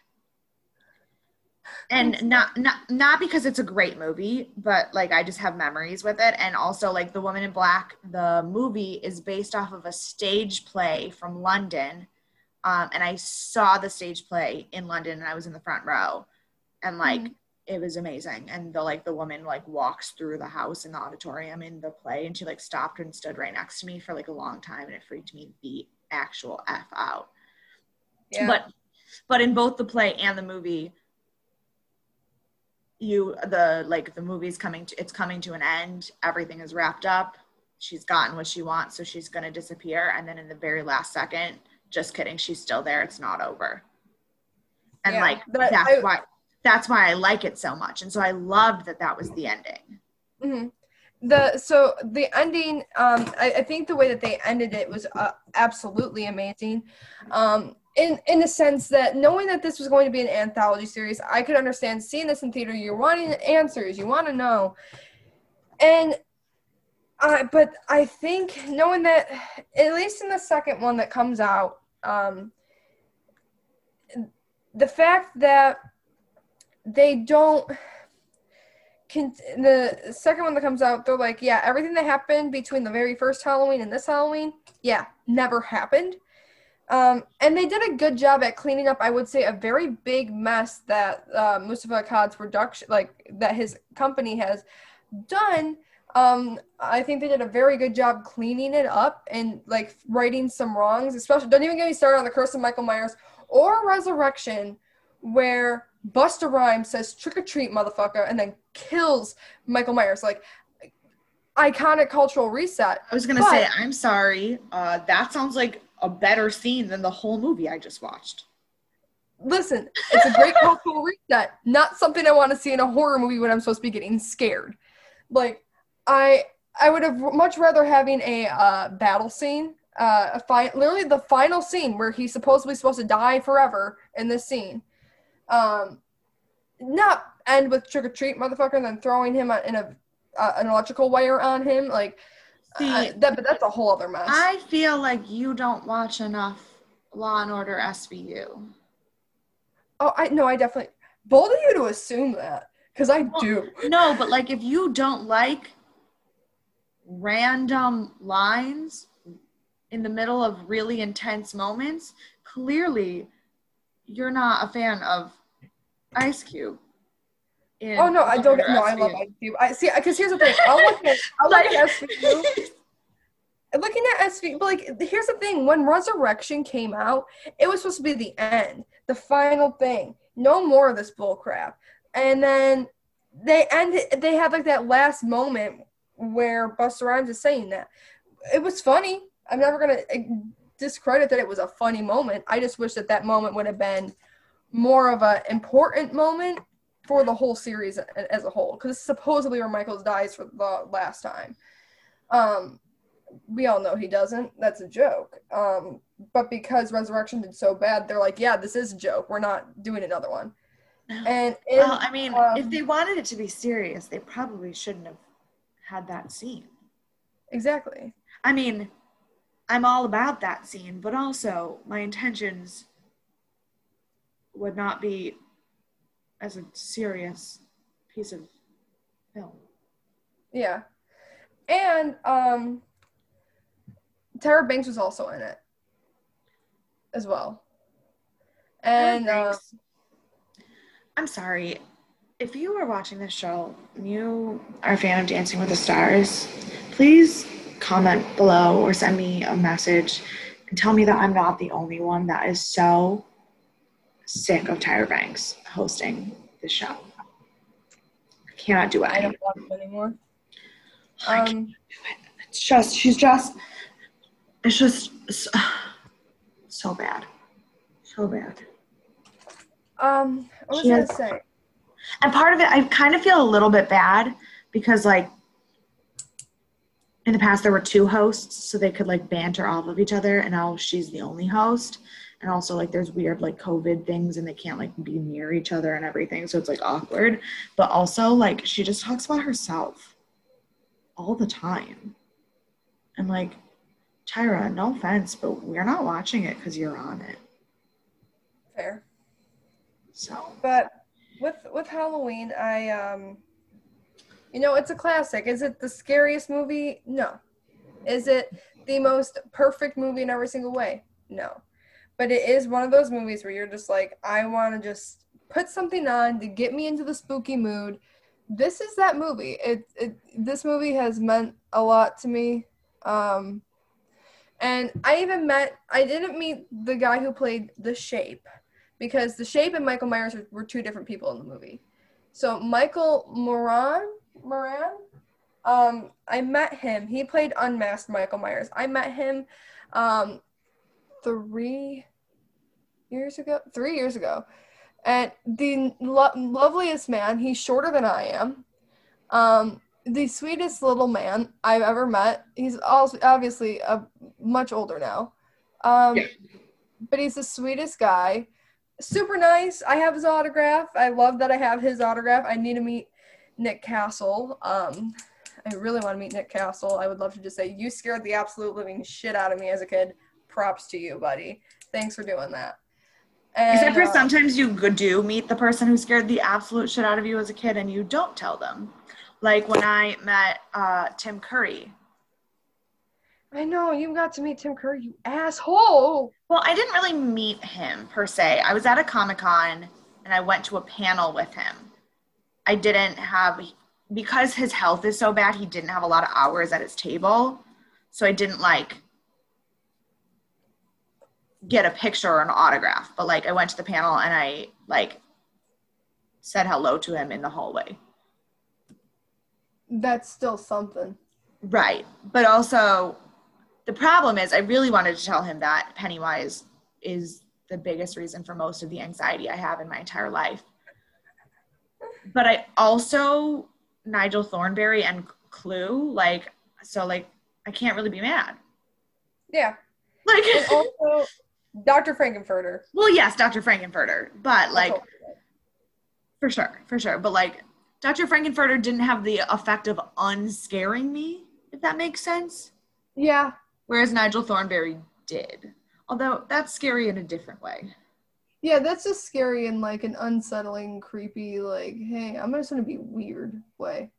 And not not not because it's a great movie, but like I just have memories with it. And also like The Woman in Black, the movie is based off of a stage play from London um, and I saw the stage play in London, and I was in the front row, and like Mhm. it was amazing. And the like the woman like walks through the house in the auditorium in the play, and she like stopped and stood right next to me for like a long time, and it freaked me the actual f out. yeah But but in both the play and the movie, you the like the movie's coming to it's coming to an end. Everything is wrapped up. She's gotten what she wants, so she's gonna disappear. And then in the very last second, just kidding, she's still there. It's not over. And Yeah, like that's I- why that's why I like it so much. And so I loved that that was the ending. hmm The so the ending, um, I, I think the way that they ended it was uh, absolutely amazing. Um, in in the sense that knowing that this was going to be an anthology series, I could understand seeing this in theater. You're wanting answers, you want to know, and I. But I think knowing that, at least in the second one that comes out, um, the fact that they don't can the second one that comes out they're like yeah everything that happened between the very first halloween and this halloween yeah never happened Um, and they did a good job at cleaning up, I would say, a very big mess that uh, Moustapha Akkad's production, like that his company has done. Um, I think they did a very good job cleaning it up and like righting some wrongs. Especially, don't even get me started on the Curse of Michael Myers or Resurrection, where Busta Rhymes says "trick or treat, motherfucker," and then kills Michael Myers. Like iconic cultural reset. I was gonna But- say, I'm sorry. Uh, that sounds like a better scene than the whole movie I just watched. listen, it's a great cultural reset. Not something I want to see in a horror movie when I'm supposed to be getting scared. Like, I I would have much rather having a uh, battle scene, uh, a fi- literally the final scene where he's supposedly supposed to die forever in this scene. Um, not end with trick or treat, motherfucker, and then throwing him in a uh, an electrical wire on him. Like, See, uh, that, but that's a whole other mess. I feel like you don't watch enough Law and Order SVU. oh, I no, I definitely bold of you to assume that because I do. No, but like if you don't like random lines in the middle of really intense moments, clearly you're not a fan of Ice Cube. in Oh no, I don't. No, I love Ice Cube. I see because here's the thing. I'll look at I'll look at SVU. Looking at SVU, but like here's the thing: when Resurrection came out, it was supposed to be the end, the final thing. No more of this bull crap. And then they ended. They had like that last moment where Busta Rhymes is saying that. It was funny. I'm never gonna eh, discredit that it was a funny moment. I just wish that that moment would have been more of a important moment for the whole series as a whole because it's supposedly where Michaels dies for the last time. Um, we all know he doesn't. That's a joke. Um, but because Resurrection did so bad, they're like, yeah, this is a joke. We're not doing another one. And in, Well, I mean, um, if they wanted it to be serious, they probably shouldn't have had that scene. exactly. I mean, I'm all about that scene, but also my intentions would not be as a serious piece of film. Yeah. And um, Tyra Banks was also in it as well. And uh, I'm sorry. If you are watching this show and you are a fan of Dancing with the Stars, please comment below or send me a message and tell me that I'm not the only one that is so sick of Tyra Banks hosting this show. I cannot do it I don't want it anymore. I can't Um, do it. It's just, she's just, it's just so, so bad. So bad. um, what was She I gonna say? And part of it, I kind of feel a little bit bad because, like, in the past there were two hosts, so they could like banter off of each other, and now she's the only host. And also, like, there's weird like COVID things, and they can't like be near each other and everything, so it's like awkward. But also, like, she just talks about herself all the time, and like, Tyra, no offense, but we're not watching it because you're on it. Fair. So But with with Halloween, I um, you know, it's a classic. Is it the scariest movie? No. Is it the most perfect movie in every single way? No. But it is one of those movies where you're just like, I want to just put something on to get me into the spooky mood. This is that movie. It, it this movie has meant a lot to me. Um, and I even met. I didn't meet the guy who played the Shape because the Shape and Michael Myers were, were two different people in the movie. So Michael Moran, Moran, um, I met him. He played unmasked Michael Myers. I met him, um, three years ago. Three years ago, and the lo- loveliest man. He's shorter than I am. Um, the sweetest little man I've ever met. He's also obviously a much older now. Um, Yeah. but he's the sweetest guy super nice. I have his autograph. I love that I have his autograph. I need to meet Nick Castle. Um, I really want to meet Nick Castle. I would love to just say, you scared the absolute living shit out of me as a kid. Props to you, buddy. Thanks for doing that. And, Except for uh, sometimes you do meet the person who scared the absolute shit out of you as a kid and you don't tell them. Like when I met uh, Tim Curry. I know you got to meet Tim Curry, you asshole. Well, I didn't really meet him per se. I was at a Comic Con and I went to a panel with him. I didn't have, because his health is so bad, he didn't have a lot of hours at his table. So I didn't like get a picture or an autograph. But like I went to the panel and I like said hello to him in the hallway. That's still something. Right. But also, the problem is, I really wanted to tell him that Pennywise is the biggest reason for most of the anxiety I have in my entire life. But I also, Nigel Thornberry and Clue, like, so, like, I can't really be mad. Yeah. Like, And also, Dr. Frank-N-Furter. well, yes, Dr. Frank-N-Furter, but like, for sure, for sure. But like, Dr. Frank-N-Furter didn't have the effect of unscaring me, if that makes sense. yeah. Whereas Nigel Thornberry did. Although that's scary in a different way. Yeah, that's just scary in like an unsettling, creepy, like, hey, I'm just gonna be weird way.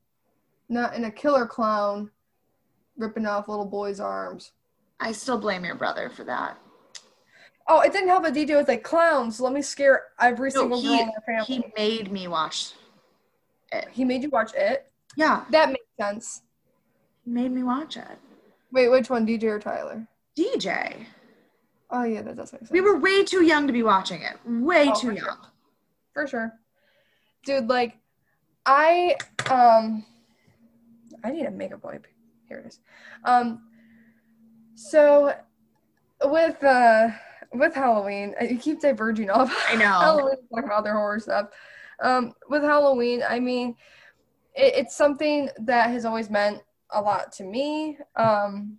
Not in a killer clown ripping off little boys' arms. I still blame your brother for that. Oh, it didn't help that DJ was like clowns. Let me scare every No, single girl he, in their family. he made me watch it. He made you watch it. Yeah, That makes sense. he made me watch it. Wait, which one, DJ or Tyler? DJ. Oh yeah, that does make sense. We were way too young to be watching it. Way Oh, too for sure. young. for sure, dude. Like, I um, I need a makeup wipe. Here it is. Um, so with uh with Halloween, I keep diverging off. I know. Halloween talking about their horror stuff. Um, with Halloween, I mean, it, it's something that has always meant a lot to me. Um,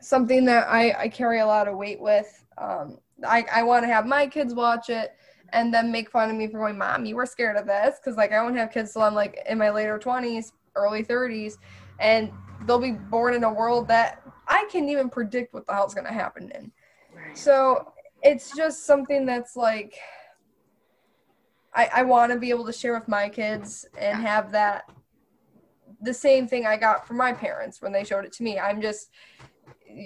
something that I, I carry a lot of weight with. Um, I, I want to have my kids watch it and then make fun of me for going, Mom, you were scared of this. Because, like, I won't have kids till I'm, like, in my later 20s, early 30s. And they'll be born in a world that I can't even predict what the hell's going to happen in. So it's just something that's like I, I want to be able to share with my kids and have that the same thing I got from my parents when they showed it to me. I'm just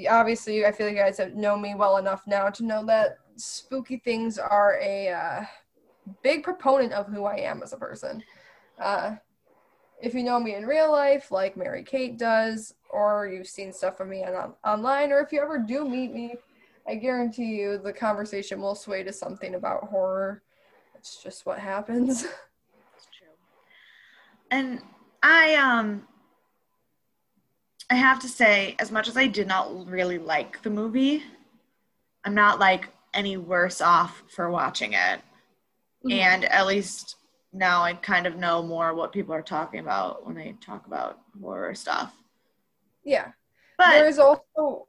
obviously I feel like you guys have known me well enough now to know that spooky things are a uh, big proponent of who I am as a person. Uh, if you know me in real life, like Mary Kate does, or you've seen stuff from me on, online, or if you ever do meet me, I guarantee you the conversation will sway to something about horror. It's just what happens. It's true. And I um I have to say, as much as I did not really like the movie, I'm not like any worse off for watching it. Mhm. And at least now I kind of know more what people are talking about when they talk about horror stuff. Yeah. But there's also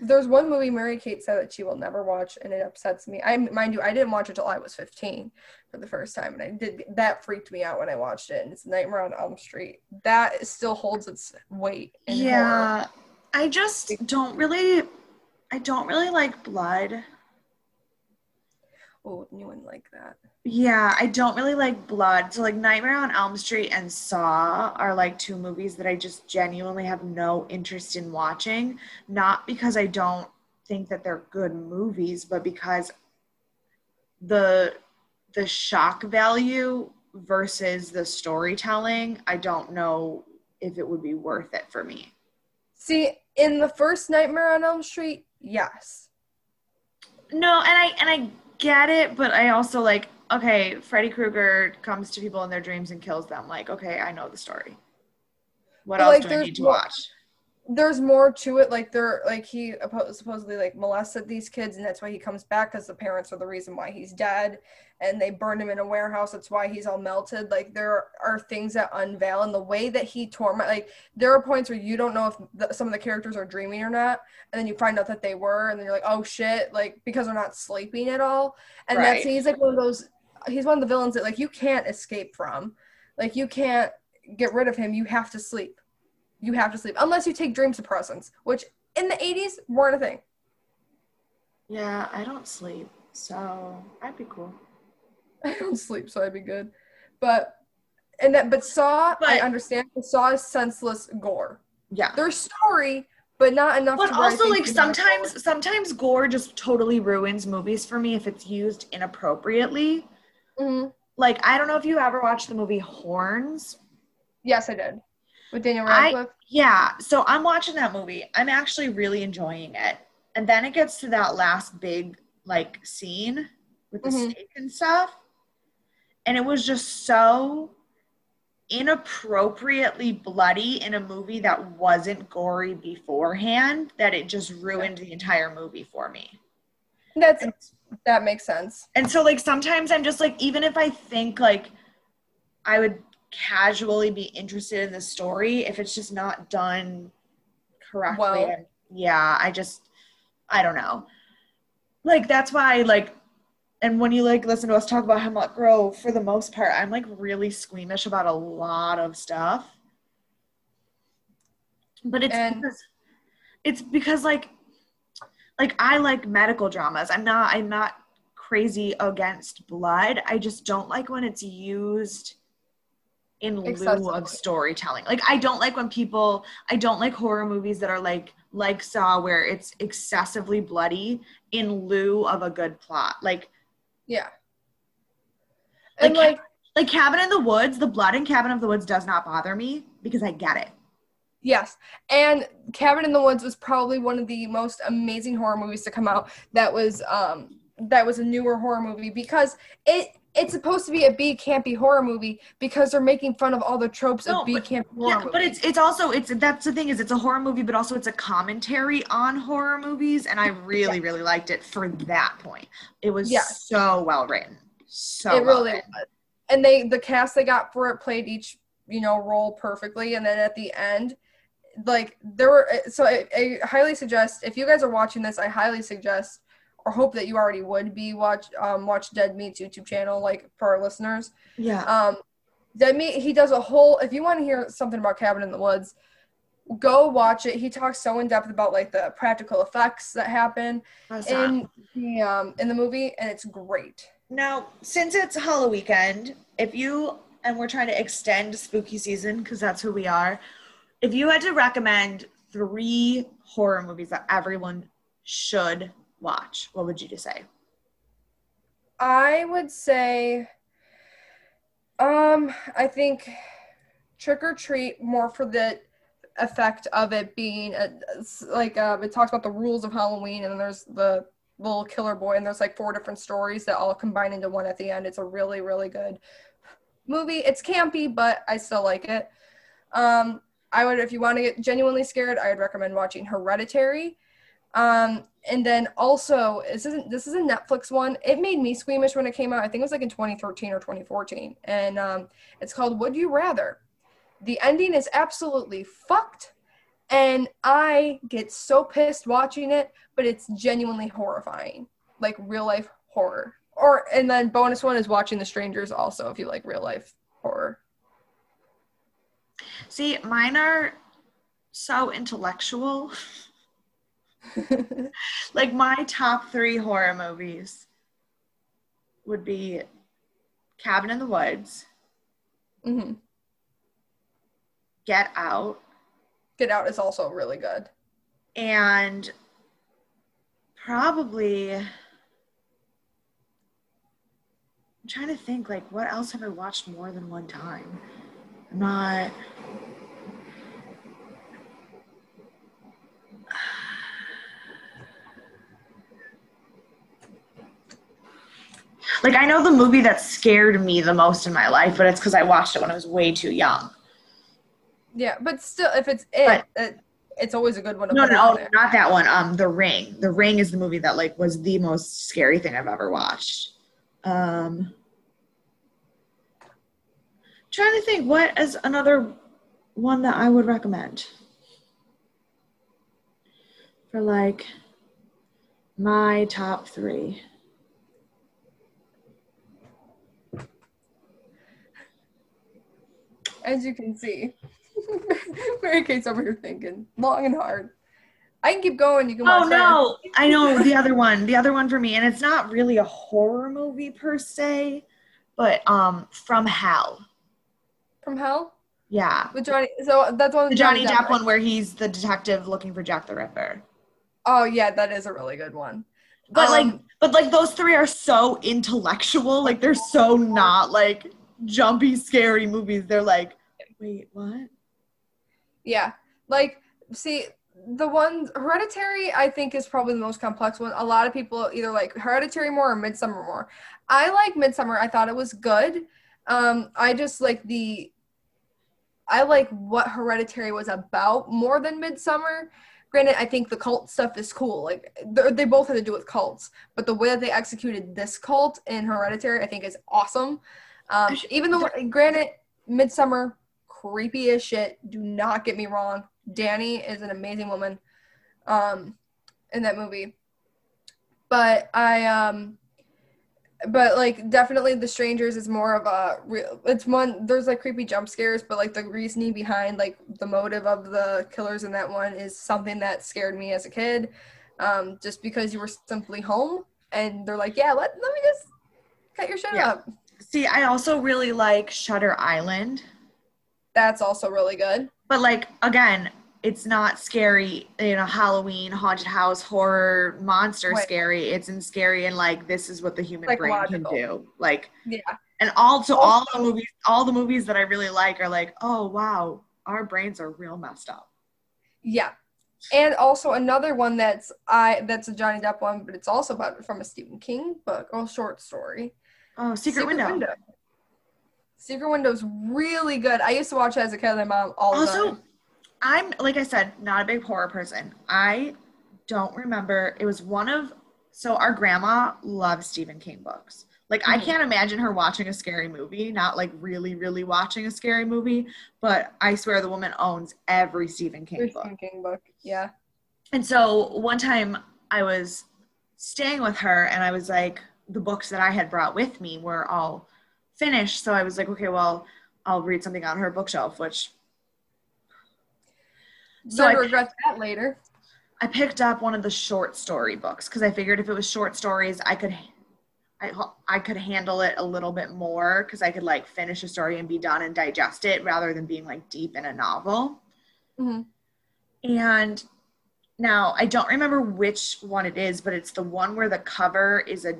there's one movie Mary Kate said that she will never watch and it upsets me. I mind you, I didn't watch it till I was 15 for the first time and I did that freaked me out when I watched it and it's Nightmare on Elm Street. That still holds its weight in horror. yeah, I just don't really I don't really like blood. Oh, you wouldn't like that. Yeah, I don't really like blood. So like Nightmare on Elm Street and Saw are like two movies that I just genuinely have no interest in watching, not because I don't think that they're good movies, but because the the shock value versus the storytelling, I don't know if it would be worth it for me. See, in the first Nightmare on Elm Street, yes. No, and I and I get it, but I also like okay, Freddy Krueger comes to people in their dreams and kills them. Like, okay, I know the story. What But, else like, do I there's need to more- watch? there's more to it like they're like he supposedly like molested these kids and that's why he comes back because the parents are the reason why he's dead and they burned him in a warehouse that's why he's all melted like there are things that unveil and the way that he torment like there are points where you don't know if the, some of the characters are dreaming or not and then you find out that they were and then you're like oh shit like because they're not sleeping at all and that's Right. he's like one of those he's one of the villains that like you can't escape from like you can't get rid of him you have to sleep you have to sleep unless you take dream suppressants, which in the 80s weren't a thing. Yeah, I don't sleep, so I'd be cool. I don't sleep, so I'd be good. But and that but Saw, I understand. Saw is senseless gore. Yeah, Their story but not enough. But also, like you're not going- sometimes, sometimes gore just totally ruins movies for me if it's used inappropriately. Mhm. Like I don't know if you ever watched the movie Horns. Yes, I did with Daniel I- Radcliffe. Yeah, so I'm watching that movie. I'm actually really enjoying it. And then it gets to that last big like scene with the Mhm. steak and stuff. And it was just so inappropriately bloody in a movie that wasn't gory beforehand that it just ruined the entire movie for me. That's that makes sense. and so like sometimes I'm just like even if I think like I would casually be interested in the story if it's just not done correctly. Well. and- yeah, I just I don't know. Like that's why like and when you like listen to us talk about Hemlock Grove, for the most part, I'm like really squeamish about a lot of stuff. But it's And- because it's because like like I like medical dramas. I'm not I'm not crazy against blood. I just don't like when it's used in lieu of storytelling. Like I don't like when people I don't like horror movies that are like like Saw where it's excessively bloody in lieu of a good plot. Like Yeah. And Like, like, like Cabin in the Woods, the blood in Cabin of the Woods does not bother me because I get it. Yes. And Cabin in the Woods was probably one of the most amazing horror movies to come out. That was um that was a newer horror movie because it it's supposed to be a B campy horror movie because they're making fun of all the tropes No, of B campy horror Yeah, but it's it's also it's that's the thing is it's a horror movie, but also it's a commentary on horror movies, and I really really liked it for that point. It was Yes. so well written, so it well really written. was. And they the cast they got for it played each you know role perfectly, and then at the end, like there were so I, I highly suggest if you guys are watching this, I highly suggest or hope that you already would be watch um watch Dead Meat's YouTube channel like for our listeners. Yeah, Um, Dead Meat he does a whole if you want to hear something about Cabin in the Woods. Go watch it. He talks so in depth about like the practical effects that happen How's that? in the um in the movie, and it's great. Now, since it's Halloween weekend, if you and we're trying to extend spooky season because that's who we are, if you had to recommend three horror movies that everyone should watch, what would you say? I would say, um, I think Trick 'r Treat more for the effect of it being a, like um, it talks about the rules of Halloween, and there's the little killer boy, and there's like four different stories that all combine into one at the end. It's a really really good movie. It's campy, but I still like it. Um, I would, if you want to get genuinely scared, I would recommend watching Hereditary. Um, and then also, this isn't this is a Netflix one. It made me squeamish when it came out. I think it was like in 2013 or 2014, and um, it's called Would You Rather. The ending is absolutely fucked, and I get so pissed watching it. But it's genuinely horrifying, like real life horror. Or and then bonus one is watching The Strangers also if you like real life horror. See, mine are so intellectual. like my top three horror movies would be Cabin in the Woods, hmm Get Out, Get Out is also really good. and probably I'm trying to think like what else have I watched more than one time? Not like I know the movie that scared me the most in my life, but it's because I watched it when I was way too young. Yeah, but still, if it's it, it it's always a good one. No, no, not that one. Um, The Ring. The Ring is the movie that like was the most scary thing I've ever watched. Um, trying to think what is another one that I would recommend for like my top three. As you can see, Mary Kate's over here thinking long and hard. I can keep going. You can. Oh no, I know the other one. The other one for me, and it's not really a horror movie per se, but um, From Hell. From Hell. Yeah. with Johnny. So that's one of The Johnny Depp right? one where he's the detective looking for Jack the Ripper. Oh yeah, that is a really good one. But like Um, but like those three are so intellectual. Like they're so not like jumpy, scary movies. They're like, wait, what? Yeah. Like, see, the one Hereditary, I think, is probably the most complex one. A lot of people either like Hereditary more or Midsommar more. I like Midsommar. I thought it was good. Um, I just like the I like what Hereditary was about more than Midsommar. Granted, I think the cult stuff is cool. Like they're- both had to do with cults, but the way that they executed this cult in Hereditary, I think, is awesome. Um, even though, granted, Midsommar creepy as shit. Do not get me wrong. Danny is an amazing woman, um, in that movie. But I um, but like definitely the strangers is more of a real it's one there's like creepy jump scares but like the reasoning behind like the motive of the killers in that one is something that scared me as a kid um just because you were simply home and they're like yeah let, let me just cut your shit Yeah. up See, I also really like Shutter Island. that's also really good But like again, it's not scary, you know, Halloween, haunted house, horror, monster Right. scary. It's in scary and like this is what the human brain can do. Like yeah and all so all the movies all the movies that I really like are like, oh wow, our brains are real messed up. yeah and also another one that's i that's a johnny depp one but it's also about from a stephen king book or short story Oh, Secret, Window. Secret Window's really good. I used to watch it as a kid with my mom all the Also, time. I'm like I said, not a big horror person. I don't remember. It was one of so our grandma loves Stephen King books. Like I Mhm. can't imagine her watching a scary movie, not like really, really watching a scary movie, but I swear the woman owns every Stephen King Your book. Stephen King book. Yeah. And so one time I was staying with her and I was like, the books that I had brought with me were all finished. So I was like, okay, well, I'll read something on her bookshelf, which So I regret that later. I picked up one of the short story books because I figured if it was short stories, I could, I, I could handle it a little bit more because I could like finish a story and be done and digest it rather than being like deep in a novel. hmm And now I don't remember which one it is, but it's the one where the cover is a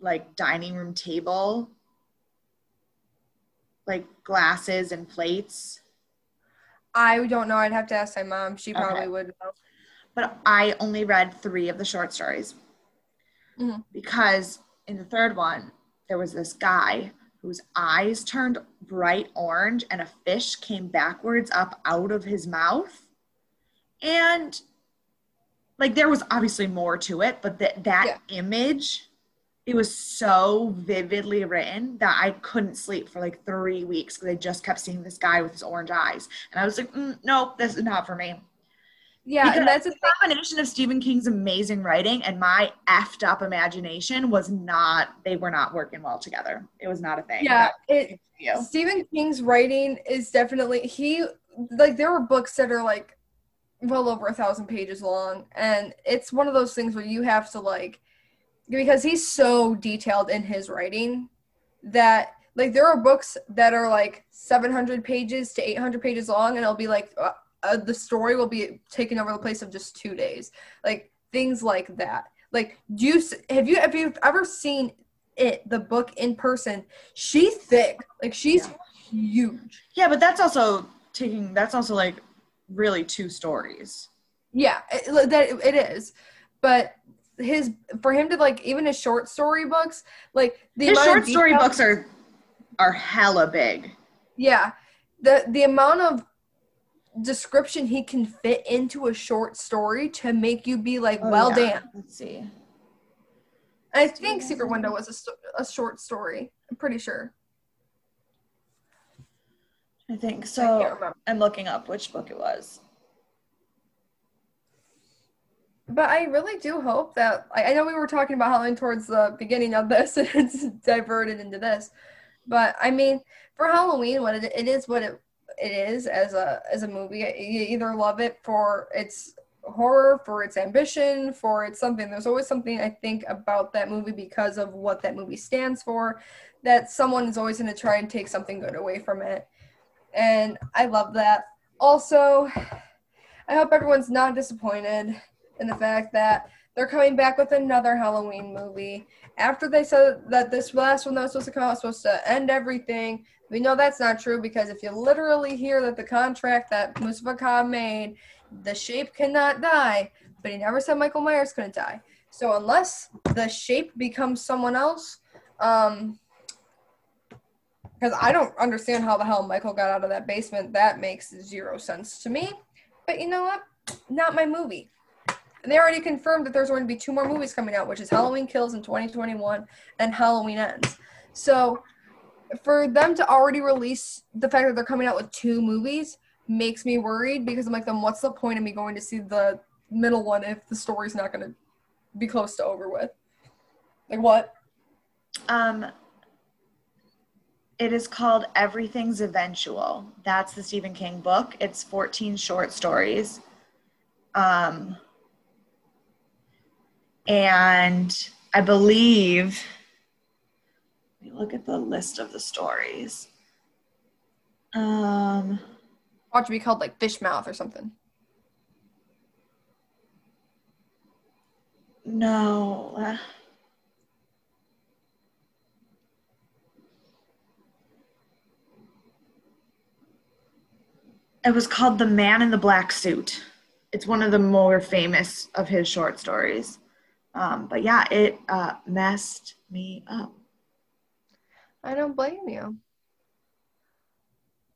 like dining room table, like glasses and plates. I don't know. I'd have to ask my mom. She probably Okay. would know. but I only read three of the short stories Mhm. because in the third one, there was this guy whose eyes turned bright orange and a fish came backwards up out of his mouth. And like there was obviously more to it, but that that Yeah. image, it was so vividly written that I couldn't sleep for like three weeks because I just kept seeing this guy with his orange eyes. And I was like, mm, nope, this is not for me Yeah, because and that's the the combination of Stephen King's amazing writing and my effed up imagination was not they were not working well together. It was not a thing. Yeah, it. Stephen King's writing is definitely he like there were books that are like well over a thousand pages long, and it's one of those things where you have to like because he's so detailed in his writing that like there are books that are like 700 pages to 800 pages long and it'll be like uh, uh, the story will be taken over the place of just two days. Like things like that. Like do you have you have you ever seen it the book in person? She's thick. Like she's huge. Yeah, but that's also taking that's also like really two stories. yeah it, that it is. But his for him to like even his short story books like the His short story detail- books are are hella big. Yeah. The the amount of description he can fit into a short story to make you be like, Oh, well, yeah. damn. Let's see. I think Secret Window was a, a short story. I'm pretty sure. I think so. remember. I'm looking up which book it was. But I really do hope that I, I know we were talking about Halloween towards the beginning of this and it's diverted into this. But I mean, for Halloween, what it, it is what it it is as a as a movie. You either love it for its horror, for its ambition, for its something. There's always something I think about that movie because of what that movie stands for. That someone is always going to try and take something good away from it. and I love that. Also, I hope everyone's not disappointed in the fact that they're coming back with another Halloween movie. After they said that this last one that was supposed to come out was supposed to end everything, we know that's not true because if you literally hear that the contract that Moustapha Akkad made, the shape cannot die, but he never said Michael Myers couldn't die. So unless the shape becomes someone else, um, because I don't understand how the hell Michael got out of that basement. That makes zero sense to me. But you know what? Not my movie. And they already confirmed that there's going to be two more movies coming out, which is Halloween Kills in 2021 and Halloween Ends. So for them to already release the fact that they're coming out with two movies makes me worried because I'm like, then what's the point of me going to see the middle one if the story's not going to be close to over with? Like what? Um, it is called Everything's Eventual. That's the Stephen King book. It's 14 short stories. Um, and I believe, let me look at the list of the stories. Um, Watch it be called like Fish Mouth or something. no. It was called The Man in the Black Suit. It's one of the more famous of his short stories. Um, but yeah, it uh, messed me up. I don't blame you.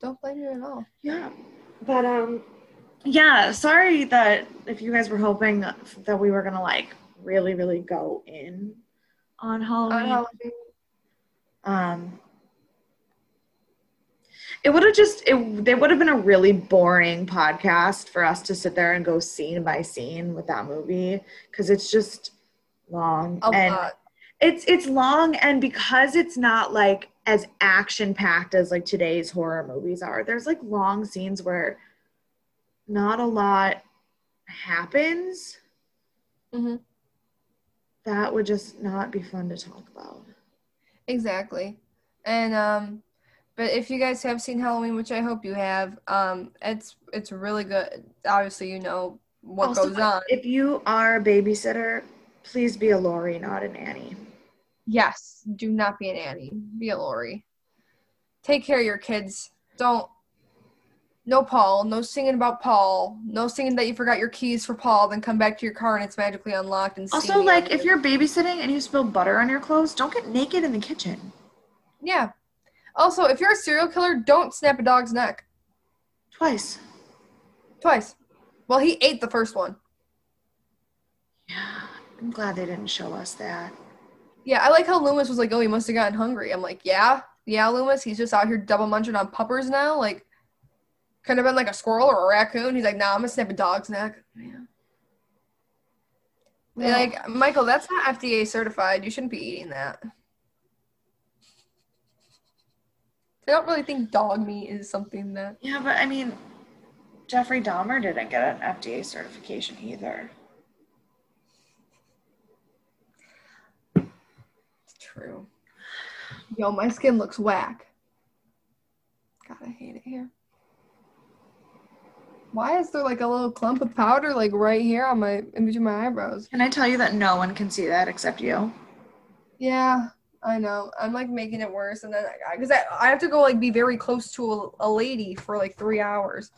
Don't blame you at all. Yeah, but um, yeah. Sorry that if you guys were hoping that we were gonna like really, really go in on Halloween. On Um, it would have just it. They would have been a really boring podcast for us to sit there and go scene by scene with that movie because it's just long A and lot. it's it's long and because it's not like as action packed as like today's horror movies are there's like long scenes where not a lot happens hmm that would just not be fun to talk about Exactly. And um but if you guys have seen Halloween, which I hope you have, um it's it's really good. Obviously you know what Also, goes on. if you are a babysitter please be a Laurie not an Annie Yes, do not be an Annie. Be a Laurie. Take care of your kids. Don't no Paul, no singing about Paul, no singing that you forgot your keys for Paul, then come back to your car and it's magically unlocked and also like if you're babysitting and you spill butter on your clothes don't get naked in the kitchen Yeah. Also, if you're a serial killer, don't snap a dog's neck. twice Twice. Well, he ate the first one. yeah I'm glad they didn't show us that Yeah, I like how Loomis was like, oh, he must have gotten hungry. I'm like, yeah, yeah, Loomis, he's just out here double munching on puppers now. Like, could have been like a squirrel or a raccoon. He's like, nah, I'm gonna snap a dog's neck. Yeah. Well- like, Michael, that's not FDA certified. You shouldn't be eating that. I don't really think dog meat is something that. Yeah, but I mean, Jeffrey Dahmer didn't get an FDA certification either. It's true. Yo, my skin looks whack. God, I hate it here. Why is there like a little clump of powder like right here on my in between my eyebrows? Can I tell you that no one can see that except you? Yeah, I know. I'm like making it worse, and then because I, I have to go like be very close to a, a lady for like three hours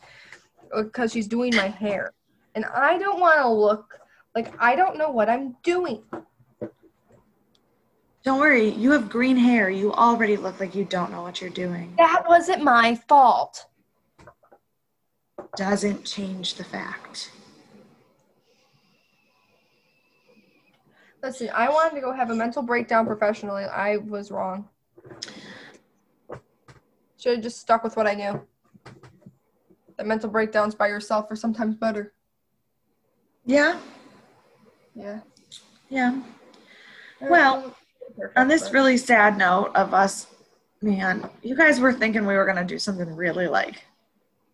uh, because she's doing my hair, and I don't want to look like I don't know what I'm doing. Don't worry, you have green hair. You already look like you don't know what you're doing. That wasn't my fault. Doesn't change the fact. Listen, I wanted to go have a mental breakdown professionally. I was wrong. Should have just stuck with what I knew. That mental breakdowns by yourself are sometimes better. Yeah, Yeah. yeah. Well, On this really sad note of us, man, you guys were thinking we were going to do something really like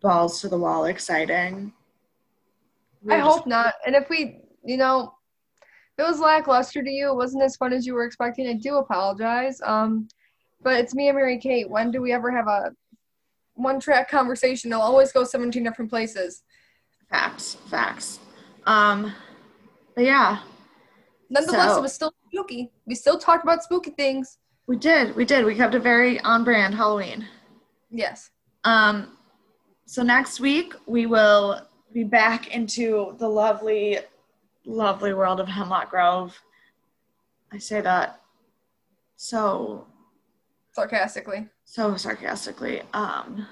balls to the wall exciting. We I were just- hope not. And if we, you know, it was lackluster to you, it wasn't as fun as you were expecting, I do apologize. Um, but it's me and Mary Kate. When do we ever have a one track conversation. They'll always go 17 different places. Facts, facts. Um, but yeah, Nonetheless, So- it was still spooky. We still talked about spooky things. we did, we did. We kept it very on brand Halloween. Yes. Um, so next week we will be back into the lovely, lovely world of Hemlock Grove. I say that so Sarcastically. so sarcastically. Um,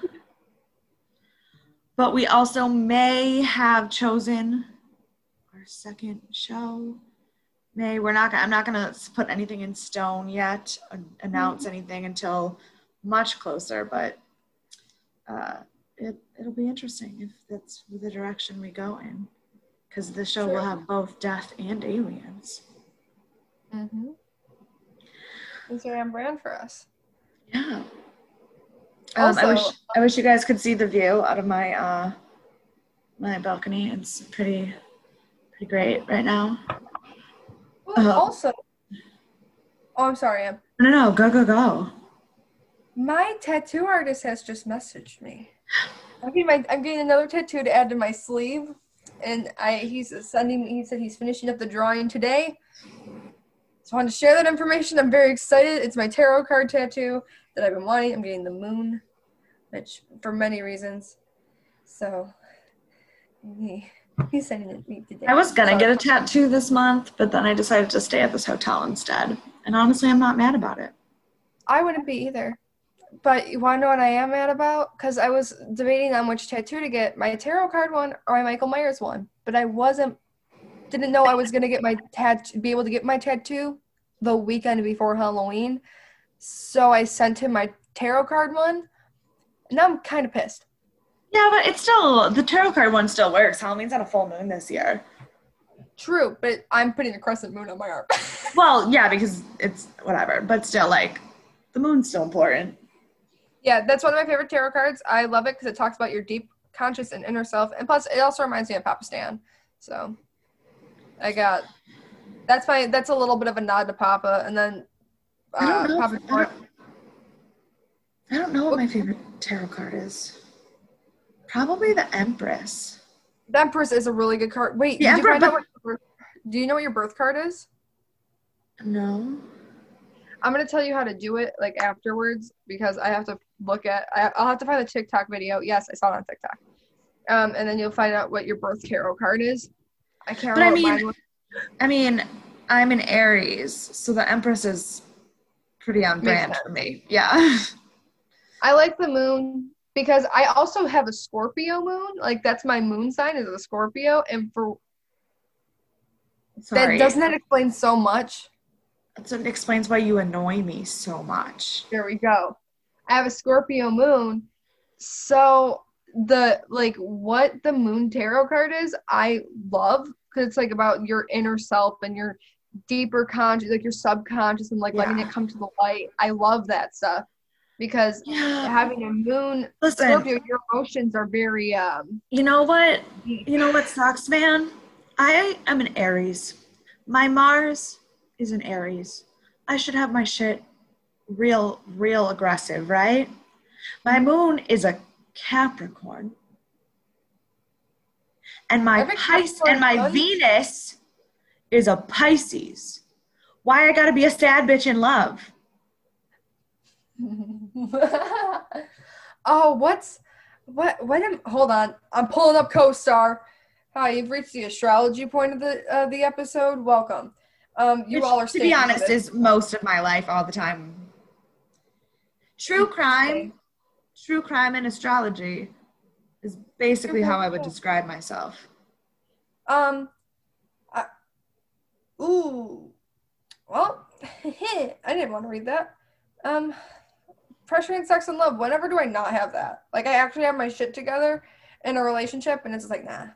but we also may have chosen our second show. May we're not. I'm not gonna put anything in stone yet. Announce anything until much closer. But uh, it it'll be interesting if that's the direction we go in, because the show will have both death and aliens. Mm-hmm. Very on brand for us. Yeah. Um, I wish Also- I wish you guys could see the view out of my uh my balcony. It's pretty pretty great right now. Uh-huh. Also, oh, I'm sorry, Em. No, no, go, go, go. My tattoo artist has just messaged me. I'm getting, my, I'm getting another tattoo to add to my sleeve, and I he's sending. He said he's finishing up the drawing today. So I wanted to share that information. I'm very excited. It's my tarot card tattoo that I've been wanting. I'm getting the moon, which for many reasons. So he, he's sending it me today. I was gonna get a tattoo this month, but then I decided to stay at this hotel instead. And honestly, I'm not mad about it. I wouldn't be either. But you want to know what I am mad about? Because I was debating on which tattoo to get my tarot card one or my Michael Myers one. But I wasn't, didn't know I was going to get my tat, be able to get my tattoo the weekend before Halloween. So I sent him my tarot card one. And now I'm kind of pissed. Yeah, but it's still the tarot card one still works. Halloween's on a full moon this year. True, but I'm putting a crescent moon on my arm. Well, yeah, because it's whatever, but still, like, the moon's still important. yeah, that's one of my favorite tarot cards. I love it because it talks about your deep conscious and inner self. And plus, it also reminds me of Papa Stan. So I got that's my that's a little bit of a nod to Papa. And then I uh, don't know. Papa I don't, I don't know what my favorite tarot card is. Probably the Empress. the Empress is a really good card. Wait, The Emperor- but- what birth, do you know what your birth card is? No. I'm gonna tell you how to do it like afterwards because I have to look at. I, I'll have to find the TikTok video. Yes, I saw it on TikTok. Um, and then you'll find out what your birth tarot card is. I can't But I mean-. I mean, I'm an Aries, so the Empress is pretty on brand for me. Yeah. I like the moon because I also have a Scorpio moon. Like that's my moon sign is a Scorpio, and for Sorry. that doesn't that explain so much. What explains why you annoy me so much. There we go. I have a Scorpio moon, so the like what the moon tarot card is, I love because it's like about your inner self and your deeper conscious, like your subconscious, and like letting it come to the light. I love that stuff because Yeah. having a moon Listen, Scorpio, your emotions are very um. you know what? You know what sucks, man? I am an Aries. My Mars is an Aries. I should have my shit real, real aggressive, right? My moon is a Capricorn. And my Pisces and my Venus is a Pisces. Why I gotta be a sad bitch in love? oh, what's what? What am? Hold on, I'm pulling up co-star. Hi, you've reached the astrology point of the uh, the episode. Welcome. Um, you Which, all are to be honest, is most of my life all the time. True crime, true crime and astrology is basically how I would describe myself. um. I, ooh, well, I didn't want to read that. Um, pressure and sex and love. Whenever do I not have that? Like, I actually have my shit together in a relationship, and it's just like, nah.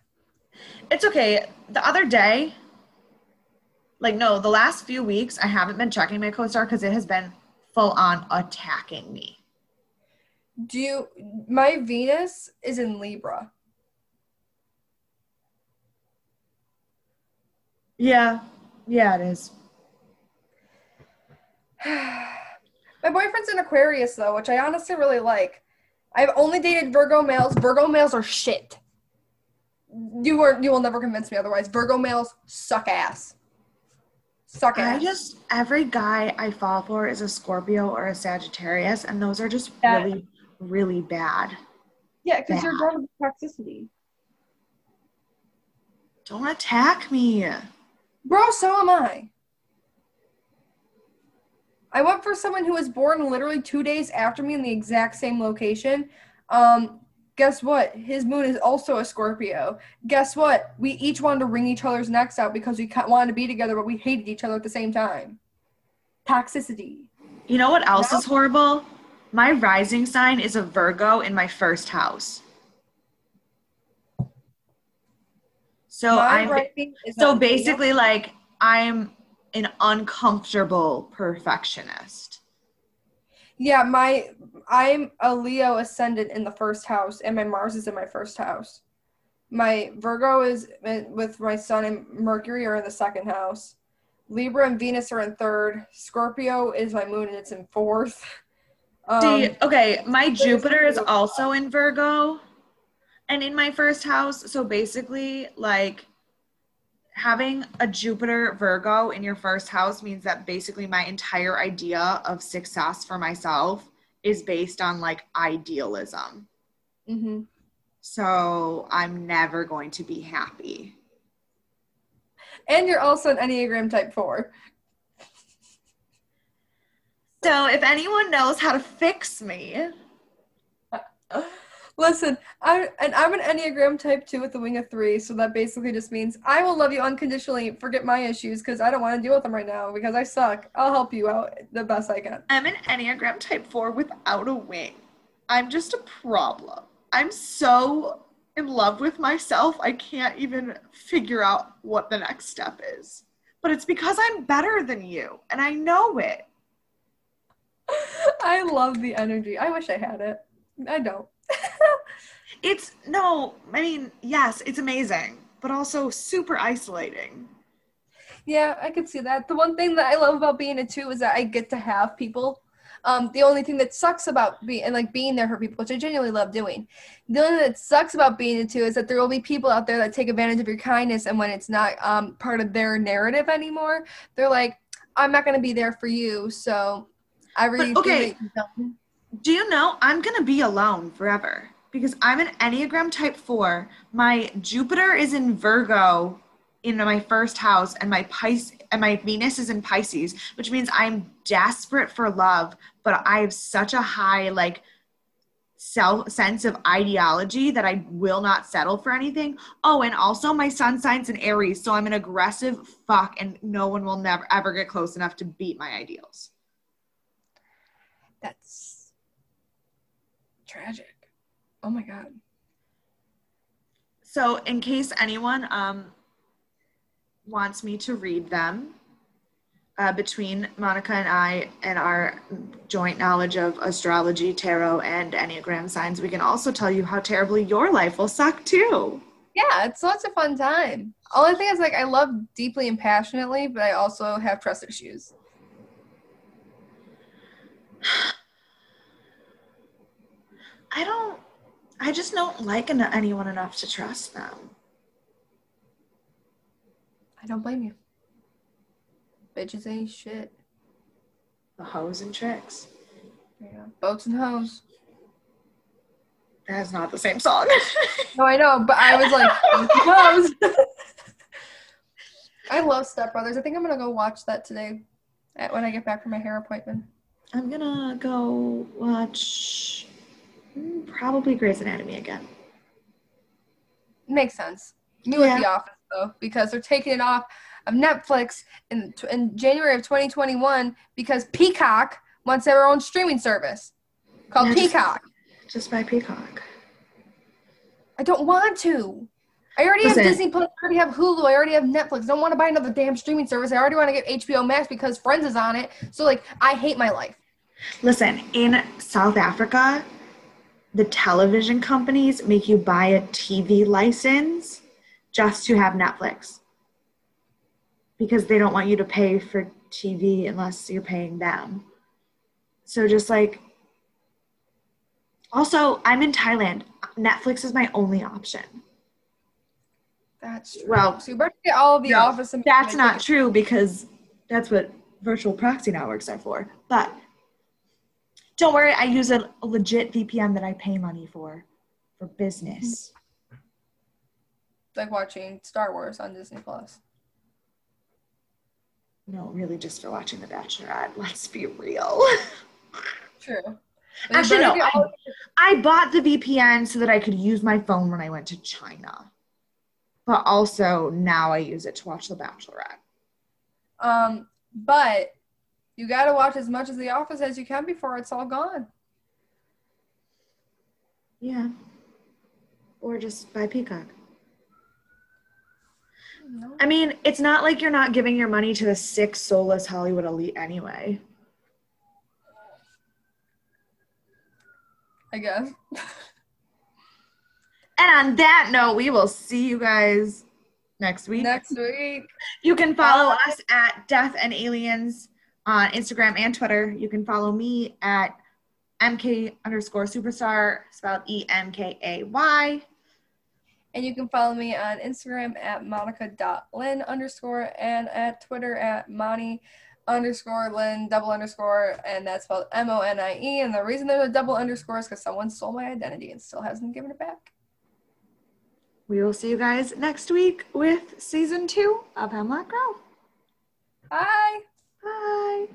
It's okay. The other day, like no, the last few weeks, I haven't been checking my co-star because it has been full on attacking me. Do you? My Venus is in Libra. Yeah, yeah, it is. My boyfriend's an Aquarius though, which I honestly really like. I've only dated Virgo males. Virgo males are shit. You are you will never convince me otherwise. Virgo males suck ass. Suck ass. I ass. just every guy I fall for is a Scorpio or a Sagittarius, and those are just Yeah. really, really bad. yeah, because you're bad. done with toxicity. Don't attack me. Bro, so am I. I went for someone who was born literally two days after me in the exact same location. Um, guess what? His moon is also a Scorpio. Guess what? We each wanted to wring each other's necks out because we wanted to be together, but we hated each other at the same time. Toxicity. You know what else is horrible? My rising sign is a Virgo in my first house. So My I'm so basically like I'm an uncomfortable perfectionist. Yeah, my I'm a Leo ascendant in the first house, and my Mars is in my first house. My Virgo is with my Sun and Mercury are in the second house. Libra and Venus are in third. Scorpio is my moon, and it's in fourth. Um, See, okay, my Jupiter is also in Virgo and in my first house. So basically, like having a Jupiter Virgo in your first house means that basically my entire idea of success for myself is based on like idealism. mhm. So I'm never going to be happy. And you're also an Enneagram Type Four. So if anyone knows how to fix me, Listen, I and I'm an Enneagram Type Two with the wing of three, so that basically just means I will love you unconditionally. Forget my issues because I don't want to deal with them right now because I suck. I'll help you out the best I can. I'm an Enneagram type 4 without a wing. I'm just a problem. I'm so in love with myself, I can't even figure out what the next step is. But it's because I'm better than you, and I know it. I love the energy. I wish I had it. I don't. It's no, I mean, yes, it's amazing, but also super isolating. yeah, I could see that. The one thing that I love about being a two is that I get to have people. Um, the only thing that sucks about being and like being there for people, which I genuinely love doing, the only thing that sucks about being a two is that there will be people out there that take advantage of your kindness, and when it's not um, part of their narrative anymore, they're like, "I'm not going to be there for you." So, I really okay. that you don't. Do you know I'm gonna be alone forever because I'm an Enneagram type four. My Jupiter is in Virgo in my first house, and my Pis and my Venus is in Pisces, which means I'm desperate for love, but I have such a high like self sense of ideology that I will not settle for anything. Oh, and also my sun signs in Aries, so I'm an aggressive fuck, and no one will never ever get close enough to beat my ideals. That's tragic. Oh my god. So, in case anyone um, wants me to read them, uh, between Monica and I and our joint knowledge of astrology, tarot, and Enneagram signs, we can also tell you how terribly your life will suck too. Yeah, it's lots of fun time. Only thing is like I love deeply and passionately, but I also have trust issues. I don't, I just don't like en- anyone enough to trust them. I don't blame you. Bitches ain't shit. The hoes and tricks. Yeah. Boats and hoes. That's not the same song. No, I know, but I was like, boats and hoes. I love Step Brothers. I think I'm gonna go watch that today when I get back from my hair appointment. I'm gonna go watch probably Grey's Anatomy again. Makes sense. Me Yeah. with The Office though, because they're taking it off of Netflix in in January of 2021 because Peacock wants their own streaming service called Peacock. Just by Peacock. I don't want to. I already Listen. have Disney Plus. I already have Hulu. I already have Netflix. I don't want to buy another damn streaming service. I already want to get HBO Max because Friends is on it. So like, I hate my life. Listen, in South Africa, the television companies make you buy a TV license just to have Netflix because they don't want you to pay for TV unless you're paying them. So just like Also, I'm in Thailand. Netflix is my only option. That's true. Well, so you better get all of the no, office. That's not true because that's what virtual proxy networks are for. But don't worry, I use a legit VPN that I pay money for for business. like watching Star Wars on Disney Plus. No, really just for watching The Bachelorette. Let's be real. True. Actually, no. I, I bought the VPN so that I could use my phone when I went to China. But also now I use it to watch The Bachelorette. Um, but you got to watch as much of The Office as you can before it's all gone. Yeah. Or just buy Peacock. No. I mean, it's not like you're not giving your money to the sick, soulless Hollywood elite anyway. I guess. And on that note, we will see you guys next week. Next week. You can follow Bye. us at Death and Aliens on Instagram and Twitter. You can follow me at MK underscore superstar, spelled E M K A Y. And you can follow me on Instagram at monica.lynn underscore and at Twitter at Monie underscore Lynn double underscore and that's spelled M-O-N-I-E. And the reason there's a double underscore is because someone stole my identity and still hasn't given it back. We will see you guys next week with season two of Hemlock Grove. Bye. Bye.